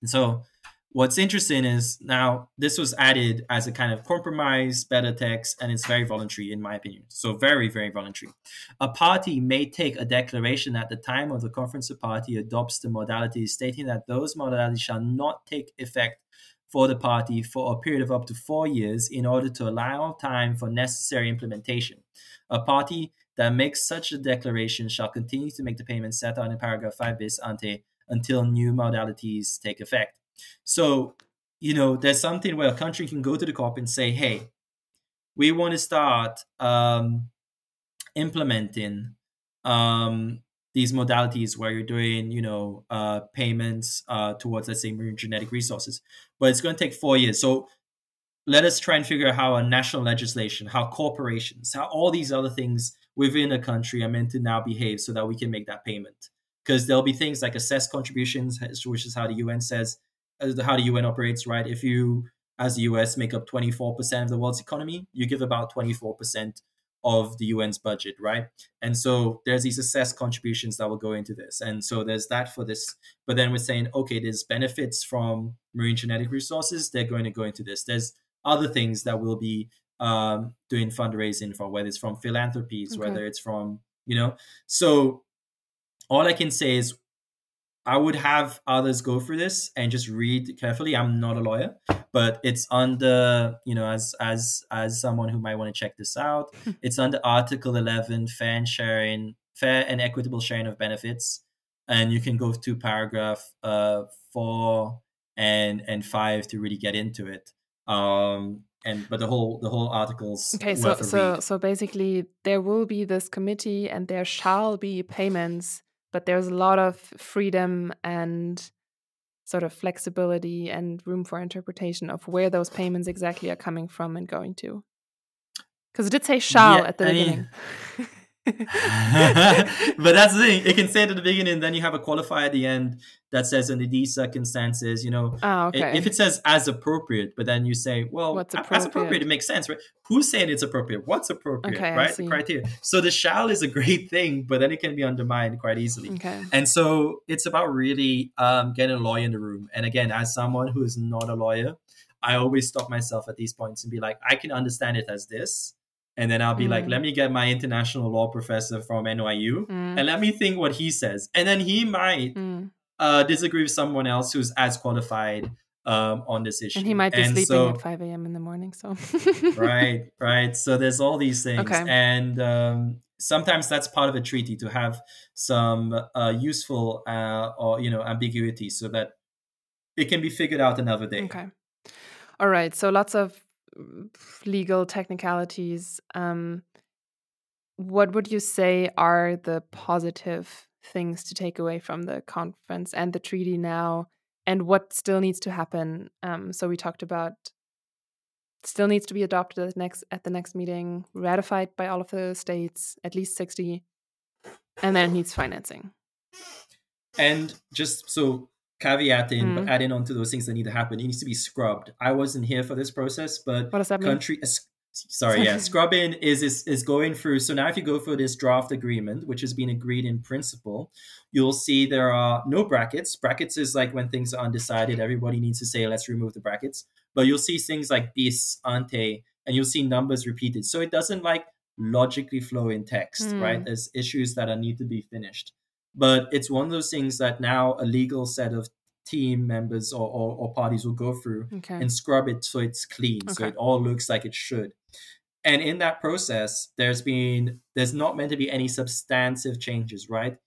And so what's interesting is now this was added as a kind of compromise better text and it's very voluntary in my opinion so very very voluntary a party may take a declaration at the time of the conference of party adopts the modalities stating that those modalities shall not take effect for the party for a period of up to four years in order to allow time for necessary implementation. A party that makes such a declaration shall continue to make the payments set out in paragraph 5 bis ante until new modalities take effect. So, you know, there's something where a country can go to the COP and say, hey, we want to start um, implementing um, these modalities where you're doing, you know, uh, payments uh, towards, let's say, marine genetic resources. But it's going to take four years. So let us try and figure out how a national legislation, how corporations, how all these other things within a country are meant to now behave so that we can make that payment. Because there'll be things like assessed contributions, which is how the UN says, how the UN operates, right? If you as the US make up 24% of the world's economy, you give about 24% of the UN's budget, right? And so there's these assessed contributions that will go into this. And so there's that for this. But then we're saying, okay, there's benefits from marine genetic resources, they're going to go into this. There's other things that will be um, doing fundraising for, whether it's from philanthropies, okay. whether it's from, you know. So all I can say is I would have others go through this and just read carefully. I'm not a lawyer, but it's under, you know, as as as someone who might want to check this out, it's under Article 11, fair and sharing, fair and equitable sharing of benefits, and you can go to paragraph uh, four and and five to really get into it. Um, and but the whole the whole articles okay so so so basically there will be this committee and there shall be payments but there's a lot of freedom and sort of flexibility and room for interpretation of where those payments exactly are coming from and going to. Because it did say shall yeah, at the I beginning. Mean, but that's the thing. It can say it at the beginning, then you have a qualifier at the end that says under these circumstances, you know, oh, okay. if it says as appropriate, but then you say, well, What's appropriate? as appropriate, it makes sense, right? Who's saying it's appropriate? What's appropriate, okay, right? The criteria. So the shall is a great thing, but then it can be undermined quite easily. Okay. And so it's about really um, getting a lawyer in the room. And again, as someone who is not a lawyer, I always stop myself at these points and be like, I can understand it as this and then I'll be mm. like, let me get my international law professor from NYU mm. and let me think what he says. And then he might mm. uh, disagree with someone else who's as qualified um, on this issue. And he might be and sleeping so, at 5 a.m. in the morning. So, right, right. So there's all these things. Okay. And um, sometimes that's part of a treaty to have some uh, useful uh, or, you know, ambiguity so that it can be figured out another day. Okay. All right. So lots of legal technicalities, um, what would you say are the positive things to take away from the conference and the treaty now, and what still needs to happen? Um, so we talked about still needs to be adopted at the next at the next meeting, ratified by all of the states, at least sixty, and then it needs financing. And just so caveating, mm. but adding on to those things that need to happen. It needs to be scrubbed. I wasn't here for this process, but what does that country, mean? Sorry, yeah, scrubbing is, is is going through. So now, if you go for this draft agreement, which has been agreed in principle, you'll see there are no brackets. Brackets is like when things are undecided. Everybody needs to say, "Let's remove the brackets." But you'll see things like bis, ante, and you'll see numbers repeated. So it doesn't like logically flow in text, mm. right? There's issues that are need to be finished but it's one of those things that now a legal set of team members or, or, or parties will go through okay. and scrub it so it's clean okay. so it all looks like it should. And in that process there's been there's not meant to be any substantive changes right?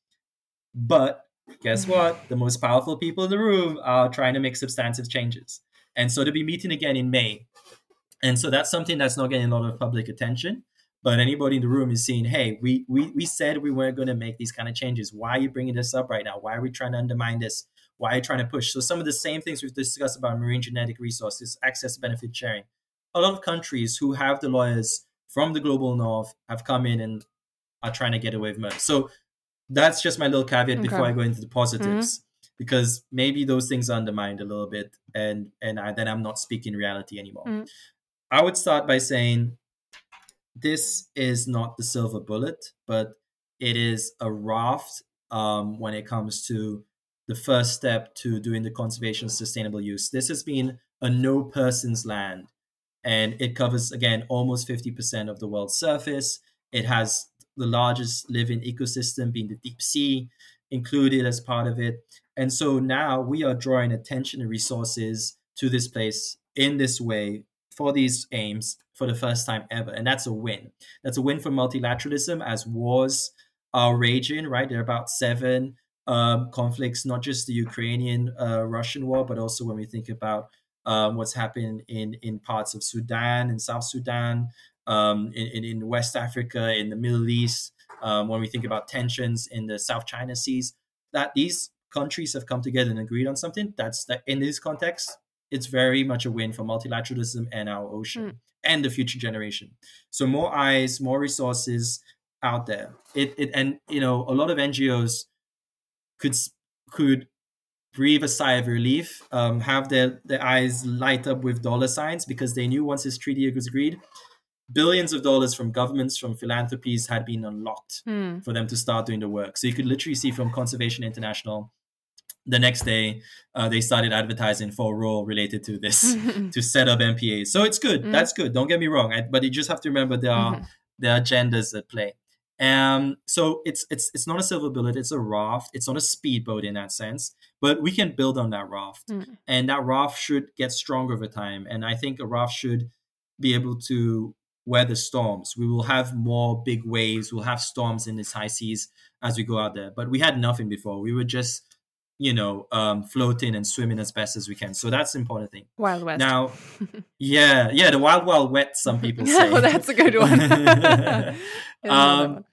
But guess mm-hmm. what? The most powerful people in the room are trying to make substantive changes. And so they'll be meeting again in may. And so that's something that's not getting a lot of public attention but anybody in the room is seeing, hey, we we we said we weren't going to make these kind of changes. Why are you bringing this up right now? Why are we trying to undermine this? Why are you trying to push? So some of the same things we've discussed about marine genetic resources, access benefit sharing. A lot of countries who have the lawyers from the global north have come in and are trying to get away from it. So that's just my little caveat okay. before I go into the positives. Mm-hmm. Because maybe those things are undermined a little bit, and and I, then I'm not speaking reality anymore. Mm-hmm. I would start by saying this is not the silver bullet, but it is a raft um, when it comes to the first step to doing the conservation sustainable use. This has been a no person's land, and it covers, again, almost 50% of the world's surface. It has the largest living ecosystem, being the deep sea, included as part of it. And so now we are drawing attention and resources to this place in this way for these aims for the first time ever. And that's a win. That's a win for multilateralism as wars are raging, right? There are about seven um, conflicts, not just the Ukrainian uh, Russian war, but also when we think about um, what's happening in, in parts of Sudan and South Sudan, um, in, in West Africa, in the Middle East, um, when we think about tensions in the South China Seas, that these countries have come together and agreed on something. That's that in this context, it's very much a win for multilateralism and our ocean mm. And the future generation. So more eyes, more resources out there. It, it and you know a lot of NGOs could could breathe a sigh of relief, um, have their, their eyes light up with dollar signs because they knew once this treaty was agreed, billions of dollars from governments, from philanthropies had been unlocked Hmm. for them to start doing the work. So you could literally see from Conservation International, the next day, uh, they started advertising for a role related to this to set up MPAs. So it's good. Mm. That's good. Don't get me wrong. I, but you just have to remember there are Mhm. there are agendas at play. Um, so it's it's it's not a silver bullet. It's a raft. It's not a speedboat in that sense. But we can build on that raft, Mm. and that raft should get stronger over time. And I think a raft should be able to weather storms. We will have more big waves. We'll have storms in these high seas as we go out there. But we had nothing before. We were just you know um, floating and swimming as best as we can. So that's the important thing. Wild West. Now, yeah, yeah, the wild, wild wet. Some people say. well, that's a good one. I didn't know that Um,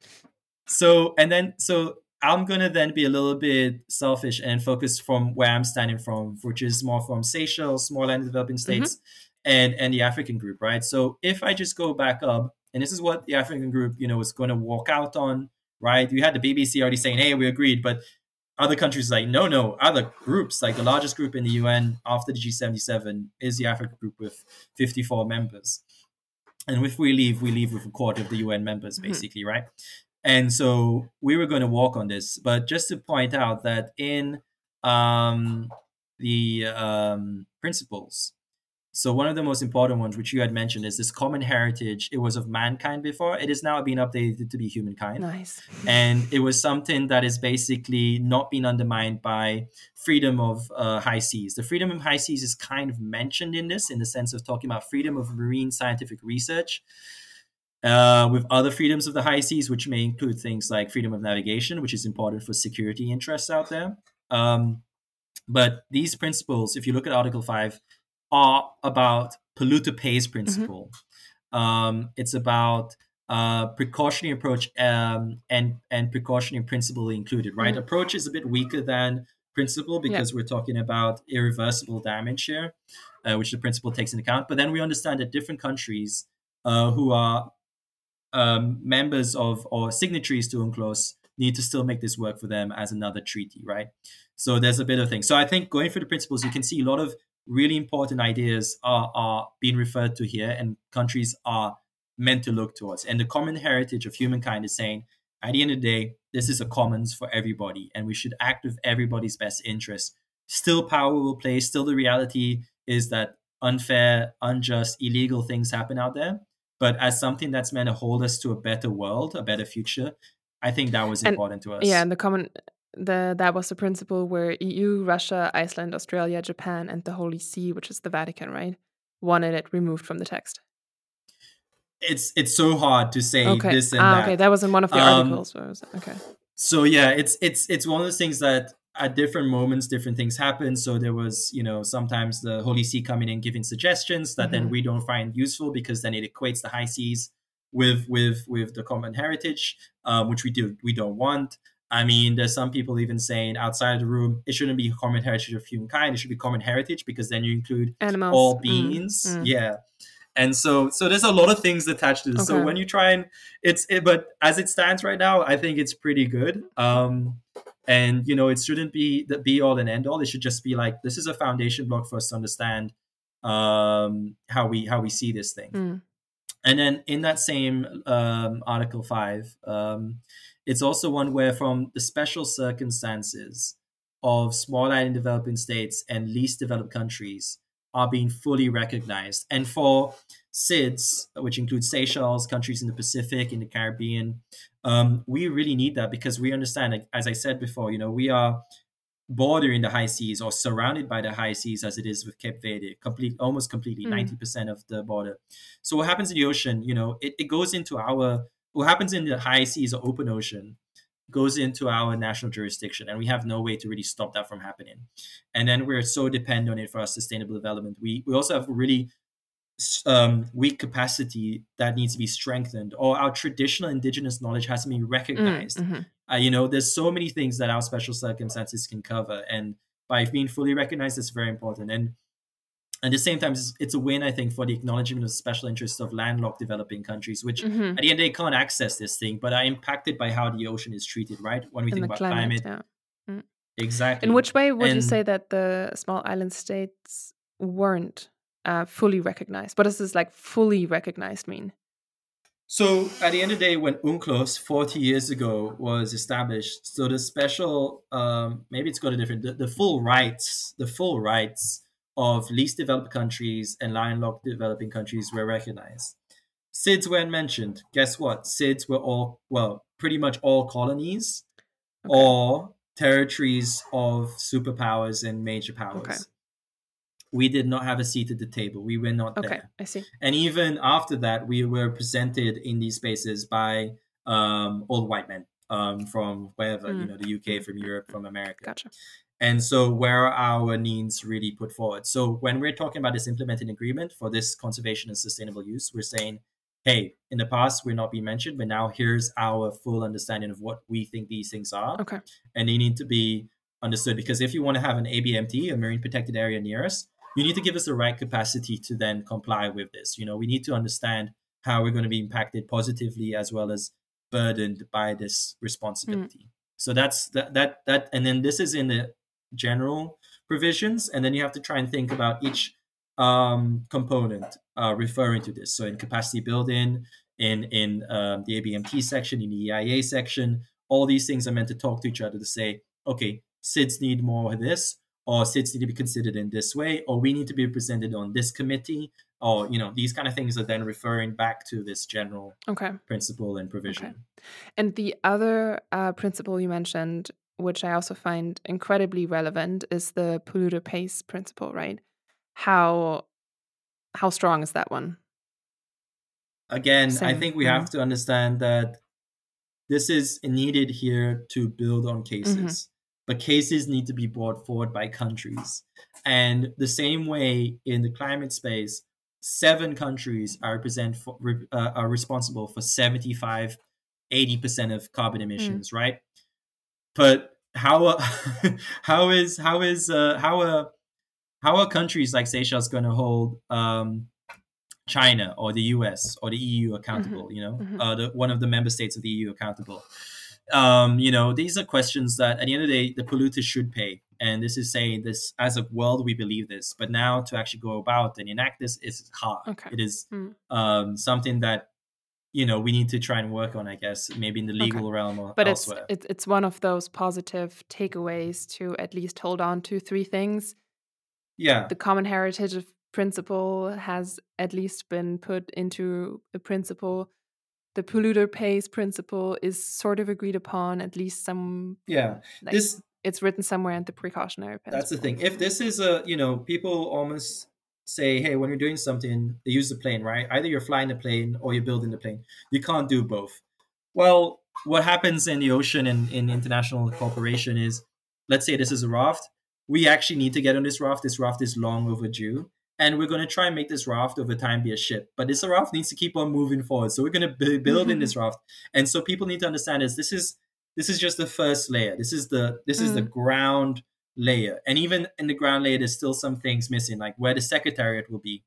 so and then so I'm gonna then be a little bit selfish and focus from where I'm standing from, which is more from Seychelles, small and developing states, and and the African group, right? So if I just go back up, and this is what the African group, you know, is going to walk out on, right? You had the BBC already saying, "Hey, we agreed," but other countries like, no, no. Other groups, like the largest group in the UN after the G77, is the African group with 54 members. And if we leave, we leave with a quarter of the UN members, Mhm. basically, right? And so we were going to walk on this, but just to point out that in um, the um, principles, so one of the most important ones, which you had mentioned, is this common heritage. It was of mankind before; it is now being updated to be humankind Nice. and it was something that is basically not being undermined by freedom of uh, high seas. The freedom of high seas is kind of mentioned in this, in the sense of talking about freedom of marine scientific research. Uh, with other freedoms of the high seas, which may include things like freedom of navigation, which is important for security interests out there. Um, but these principles, if you look at Article 5, are about polluter pays principle. Um, it's about uh, precautionary approach um, and and precautionary principle included. Right, Mhm. approach is a bit weaker than principle because we're talking about irreversible damage here, uh, which the principle takes into account. But then we understand that different countries uh, who are um, members of or signatories to UNCLOS need to still make this work for them as another treaty, right? So there's a bit of thing. So I think going through the principles, you can see a lot of really important ideas are, are being referred to here, and countries are meant to look towards. And the common heritage of humankind is saying, at the end of the day, this is a commons for everybody, and we should act with everybody's best interest. Still, power will play. Still, the reality is that unfair, unjust, illegal things happen out there. But as something that's meant to hold us to a better world, a better future, I think that was And- important to us. Yeah, and the common the that was the principle where EU, Russia, Iceland, Australia, Japan, and the Holy See, which is the Vatican, right, wanted it removed from the text. it's it's so hard to say Okay. this and ah, that. okay, that was in one of the Um, articles. So was, okay. so yeah it's it's it's one of those things that at different moments different things happen so there was you know sometimes the holy see coming in giving suggestions that then Mhm. we don't find useful because then it equates the high seas with with with the common heritage um, which we do we don't want i mean there's some people even saying outside of the room it shouldn't be common heritage of humankind. It should be common heritage because then you include Animals. all mm, beings. mm. yeah. And so so there's a lot of things attached to this. So when you try and it's it, but as it stands right now i think it's pretty good. Um and you know it shouldn't be the be all and end all. It should just be like this is a foundation block for us to understand um how we how we see this thing. Mm. and then in that same um, Article 5, um, it's also one where, from the special circumstances of small island developing states and least developed countries, are being fully recognized. And for SIDS, which includes Seychelles, countries in the Pacific, in the Caribbean, um, we really need that because we understand, as I said before, you know, we are bordering the high seas or surrounded by the high seas as it is with Cape Verde, complete, almost completely, Mm. 90% of the border. So what happens in the ocean, you know, it, it goes into our, what happens in the high seas or open ocean goes into our national jurisdiction and we have no way to really stop that from happening. And then we're so dependent on it for our sustainable development. We, we also have really um, weak capacity that needs to be strengthened or our traditional indigenous knowledge hasn't been Mm, recognized mhm. uh, you know there's so many things that our special circumstances can cover and by being fully recognized it's very important and at the same time it's, a win i think for the acknowledgement of special interests of landlocked developing countries which Mhm. at the end they can't access this thing but are impacted by how the ocean is treated right when we And think about climate, climate, yeah. exactly In which way would you say that the small island states weren't uh, fully recognized? What does this like fully recognized mean? So at the end of the day, when UNCLOS 40 years ago was established, so the special, um, maybe it's got a different, the, the full rights, the full rights of least developed countries and landlocked developing countries were recognized. SIDS weren't mentioned. Guess what? SIDS were all, well, pretty much all colonies Okay. or territories of superpowers and major powers. Okay. We did not have a seat at the table. We were not Okay, there I see. and even after that we were presented in these spaces by um, old white men um, from wherever you Mm. know the uk from europe from america Gotcha. And so where are our needs really put forward so when we're talking about this implementing agreement for this conservation and sustainable use we're saying hey in the past we're not being mentioned but now here's our full understanding of what we think these things are Okay. and they need to be understood because if you want to have an ABMT, a marine protected area near us, you need to give us the right capacity to then comply with this. You know, we need to understand how we're going to be impacted positively as well as burdened by this hmm. responsibility. So that's that that that and then this is in the general provisions and then you have to try and think about each um, component uh, referring to this. So in capacity building, in in um, the ABMT section, in the EIA section, all these things are meant to talk to each other to say, okay, SIDS need more of this, or SIDS need to be considered in this way, or we need to be represented on this committee, or you know, these kind of things are then referring back to this general Okay. principle and provision. And the other uh, principle you mentioned, which I also find incredibly relevant, is the polluter pays principle, right? How how strong is that one? Again, I think we mhm. have to understand that this is needed here to build on cases. But cases need to be brought forward by countries. And the same way in the climate space, seven countries are represent for, uh, are responsible for 75 80% of carbon emissions, right? But how uh, how is how is uh, how are how are countries like Seychelles going to hold um, China or the US or the EU accountable? You know, mhm. uh, the, one of the member states of the EU accountable. Um, you know, these are questions that at the end of the day, the polluters should pay. And this is saying this as a world, we believe this. But now to actually go about and enact this is hard. Okay. It is Mm. um, something that you know we need to try and work on. I guess maybe in the legal realm or But elsewhere. it's, it's it's one of those positive takeaways to at least hold on to three things. yeah, The common heritage of principle has at least been put into a principle. The polluter pays principle is sort of agreed upon, at least some yeah. like, this it's written somewhere in the precautionary principle. That's the thing. If this is a, you know, people almost say, hey, when you're doing something, they use the plane, right? Either you're flying the plane or you're building the plane. You can't do both. Well, what happens in the ocean and in international cooperation is, let's say this is a raft. We actually need to get on this raft. This raft is long overdue. And we're going to try and make this raft over time be a ship. But this raft needs to keep on moving forward. So we're going to be building this raft. And so people need to understand is this is this is just the first layer. This is the this is the mm. ground layer. And even in the ground layer, there's still some things missing, like where the secretariat will be.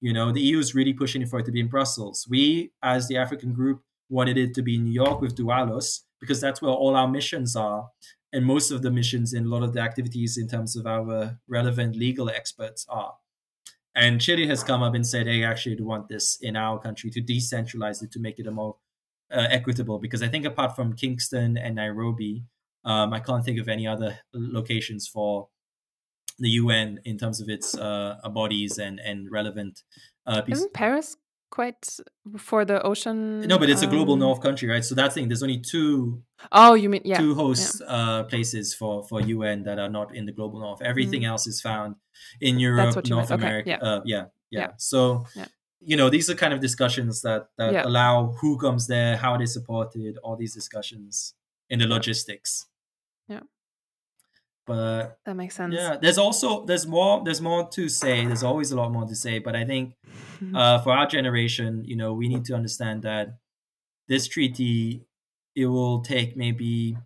You know, the EU is really pushing for it to be in Brussels. We, as the African group, wanted it to be in New York with DOALOS because that's where all our missions are. And most of the missions and a lot of the activities in terms of our relevant legal experts are. And Chile has come up and said hey, actually we want this in our country to decentralize it to make it a more uh, equitable. Because I think apart from Kingston and Nairobi, um, I can't think of any other locations for the UN in terms of its uh, bodies and and relevant uh, pieces. Isn't Paris quite for the ocean? No, but it's a global um, north country, right? So that's the thing. There's only two Oh, you mean yeah? two host uh, places for for UN that are not in the global north. Everything else is found in Europe, North meant. Okay, America. yeah. Uh, yeah, yeah, Yeah. So Yeah. you know, these are kind of discussions that that Yeah. allow who comes there, how is supported, all these discussions in the logistics. Yeah. But That makes sense. yeah, there's also there's more there's more to say. There's always a lot more to say, but I think uh, for our generation, you know, we need to understand that this treaty it will take maybe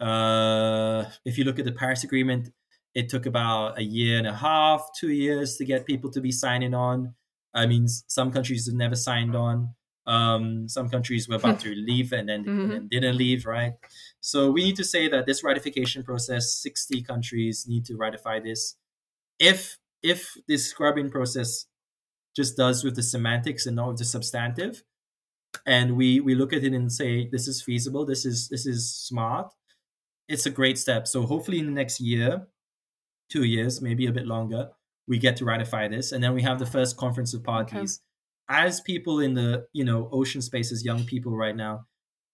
uh, if you look at the Paris Agreement, it took about a year and a half, two years to get people to be signing on. I mean, some countries have never signed on. Um, some countries were about to leave and then, Mhm. and then didn't leave, right? So we need to say that this ratification process, 60 countries need to ratify this. If if this scrubbing process just does with the semantics and not with the substantive, and we we look at it and say this is feasible, this is this is smart, it's a great step. So hopefully in the next year, two years, maybe a bit longer, we get to ratify this, and then we have the first conference of parties. As people in the you know ocean space, as young people right now,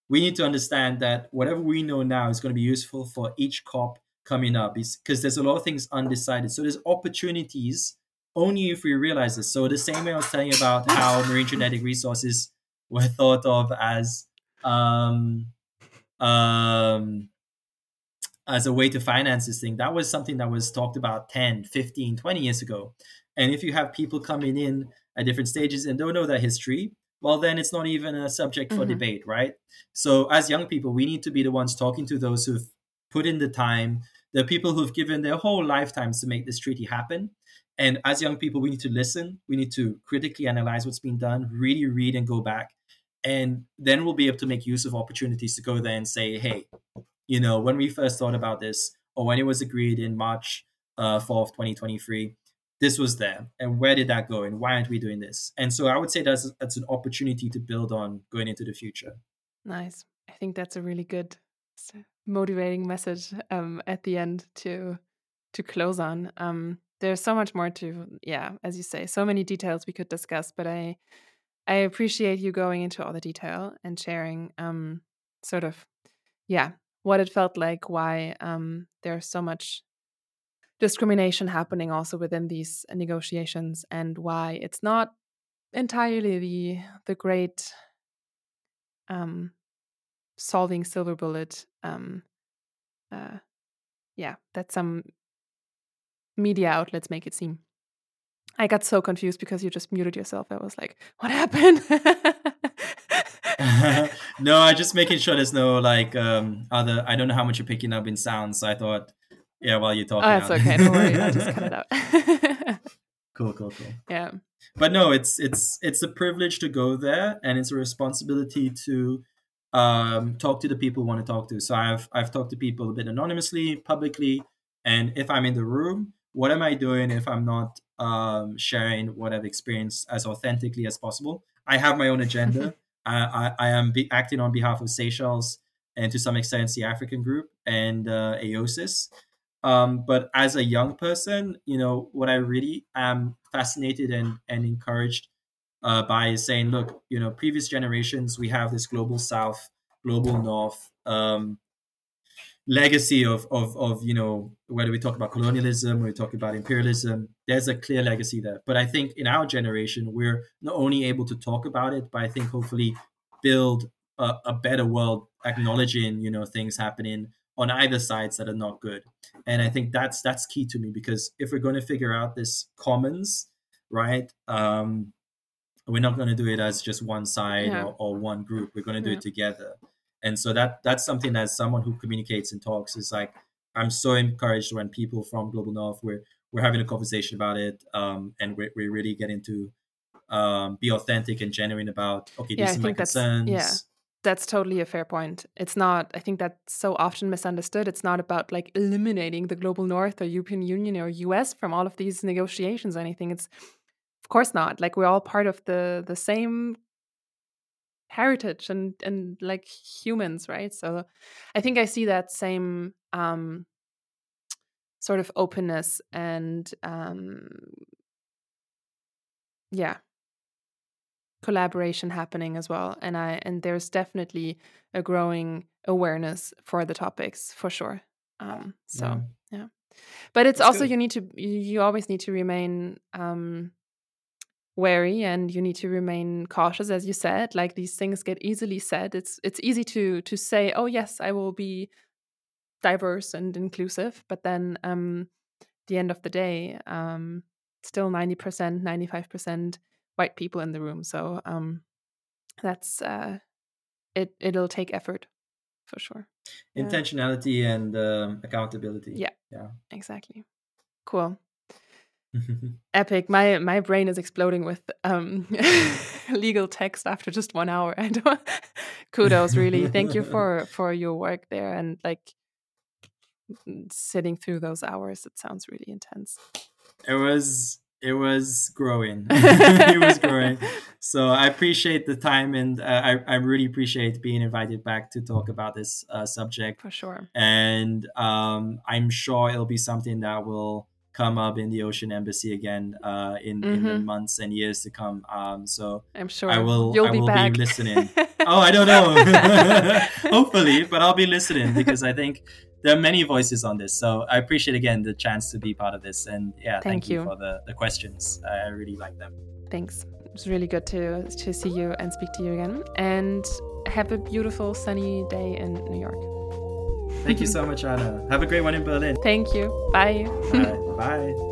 we need to understand that whatever we know now is going to be useful for each COP coming up, because there's a lot of things undecided. So there's opportunities only if we realize this. So the same way I was telling you about how marine genetic resources were thought of as um, um, as a way to finance this thing. That was something that was talked about 10, 15, 20 years ago. And if you have people coming in at different stages and don't know that history, well, then it's not even a subject for Mhm. debate, right? So, as young people, we need to be the ones talking to those who've put in the time, the people who've given their whole lifetimes to make this treaty happen. And as young people, we need to listen. We need to critically analyze what's been done, really read and go back. And then we'll be able to make use of opportunities to go there and say, hey, you know, when we first thought about this, or when it was agreed in March uh, 4th, 2023, this was there. And where did that go? And why aren't we doing this? And so I would say that's, that's an opportunity to build on going into the future. Nice. I think that's a really good motivating message um, at the end to to close on. Um, there's so much more to yeah, as you say, so many details we could discuss, but I I appreciate you going into all the detail and sharing um sort of yeah, what it felt like, why um there's so much discrimination happening also within these negotiations and why it's not entirely the the great um solving silver bullet um uh yeah that some media outlets make it seem i got so confused because you just muted yourself i was like what happened no, I just making sure there's no like um other. I don't know how much you're picking up in sound, so I thought, yeah, while you're talking. oh that's okay don't worry i'll just cut it out cool, cool, cool. yeah But no, it's it's it's a privilege to go there, and it's a responsibility to um talk to the people we want to talk to. So I've I've talked to people a bit anonymously, publicly, and if I'm in the room, what am I doing if I'm not um sharing what I've experienced as authentically as possible? I have my own agenda. I, I, I am be acting on behalf of Seychelles and to some extent the African group and uh, AOSIS. Um, but as a young person, you know, what I really am fascinated and, and encouraged uh, by is saying, look, you know, previous generations, we have this global south, global north um, legacy of, of, of, you know, whether we talk about colonialism or we talk about imperialism, there's a clear legacy there. But I think in our generation, we're not only able to talk about it, but I think hopefully build a, a better world, acknowledging, you know, things happening on either sides that are not good. And I think that's that's key to me because if we're going to figure out this commons, right? Um, we're not going to do it as just one side Yeah. or, or one group. We're going to do Yeah. it together. And so that that's something as someone who communicates and talks is like I'm so encouraged when people from Global North we're we're having a conversation about it, um, and we're, we're really getting to um, be authentic and genuine about okay, Yeah, these I are my concerns. yeah. That's totally a fair point. It's not, I think that's so often misunderstood. It's not about like eliminating the global north or European Union or US from all of these negotiations or anything. It's, of course not. Like we're all part of the the same heritage and and like humans, right? So I think I see that same um sort of openness and um yeah collaboration happening as well and i and there's definitely a growing awareness for the topics for sure um so Yeah. but it's That's also good. you need to you you always need to remain um wary and you need to remain cautious as you said like these things get easily said it's it's easy to to say oh yes i will be diverse and inclusive but then um the end of the day um still 90% 95% white people in the room so um that's uh it it'll take effort for sure Yeah. intentionality and um, accountability. Yeah. Yeah. exactly cool Epic. My my brain is exploding with um, legal text after just one hour. And kudos, really. Thank you for for your work there and like sitting through those hours. It sounds really intense. It was it was growing. it was growing. So I appreciate the time, and uh, I I really appreciate being invited back to talk about this uh, subject for sure. And um, I'm sure it'll be something that will come up in the Ocean Embassy again uh, in, mm-hmm. in the mm-hmm. months and years to come. Um, so I'm sure I will You'll I be will back. be listening. oh, I don't know. Hopefully, but I'll be listening because I think there are many voices on this. So I appreciate again the chance to be part of this. And yeah, thank, thank you. you. for the, the questions. I really like them. Thanks. It's really good to to see you and speak to you again. And have a beautiful sunny day in New York. Thank you so much, Anna. Have a great one in Berlin. Thank you. Bye. Bye. Bye.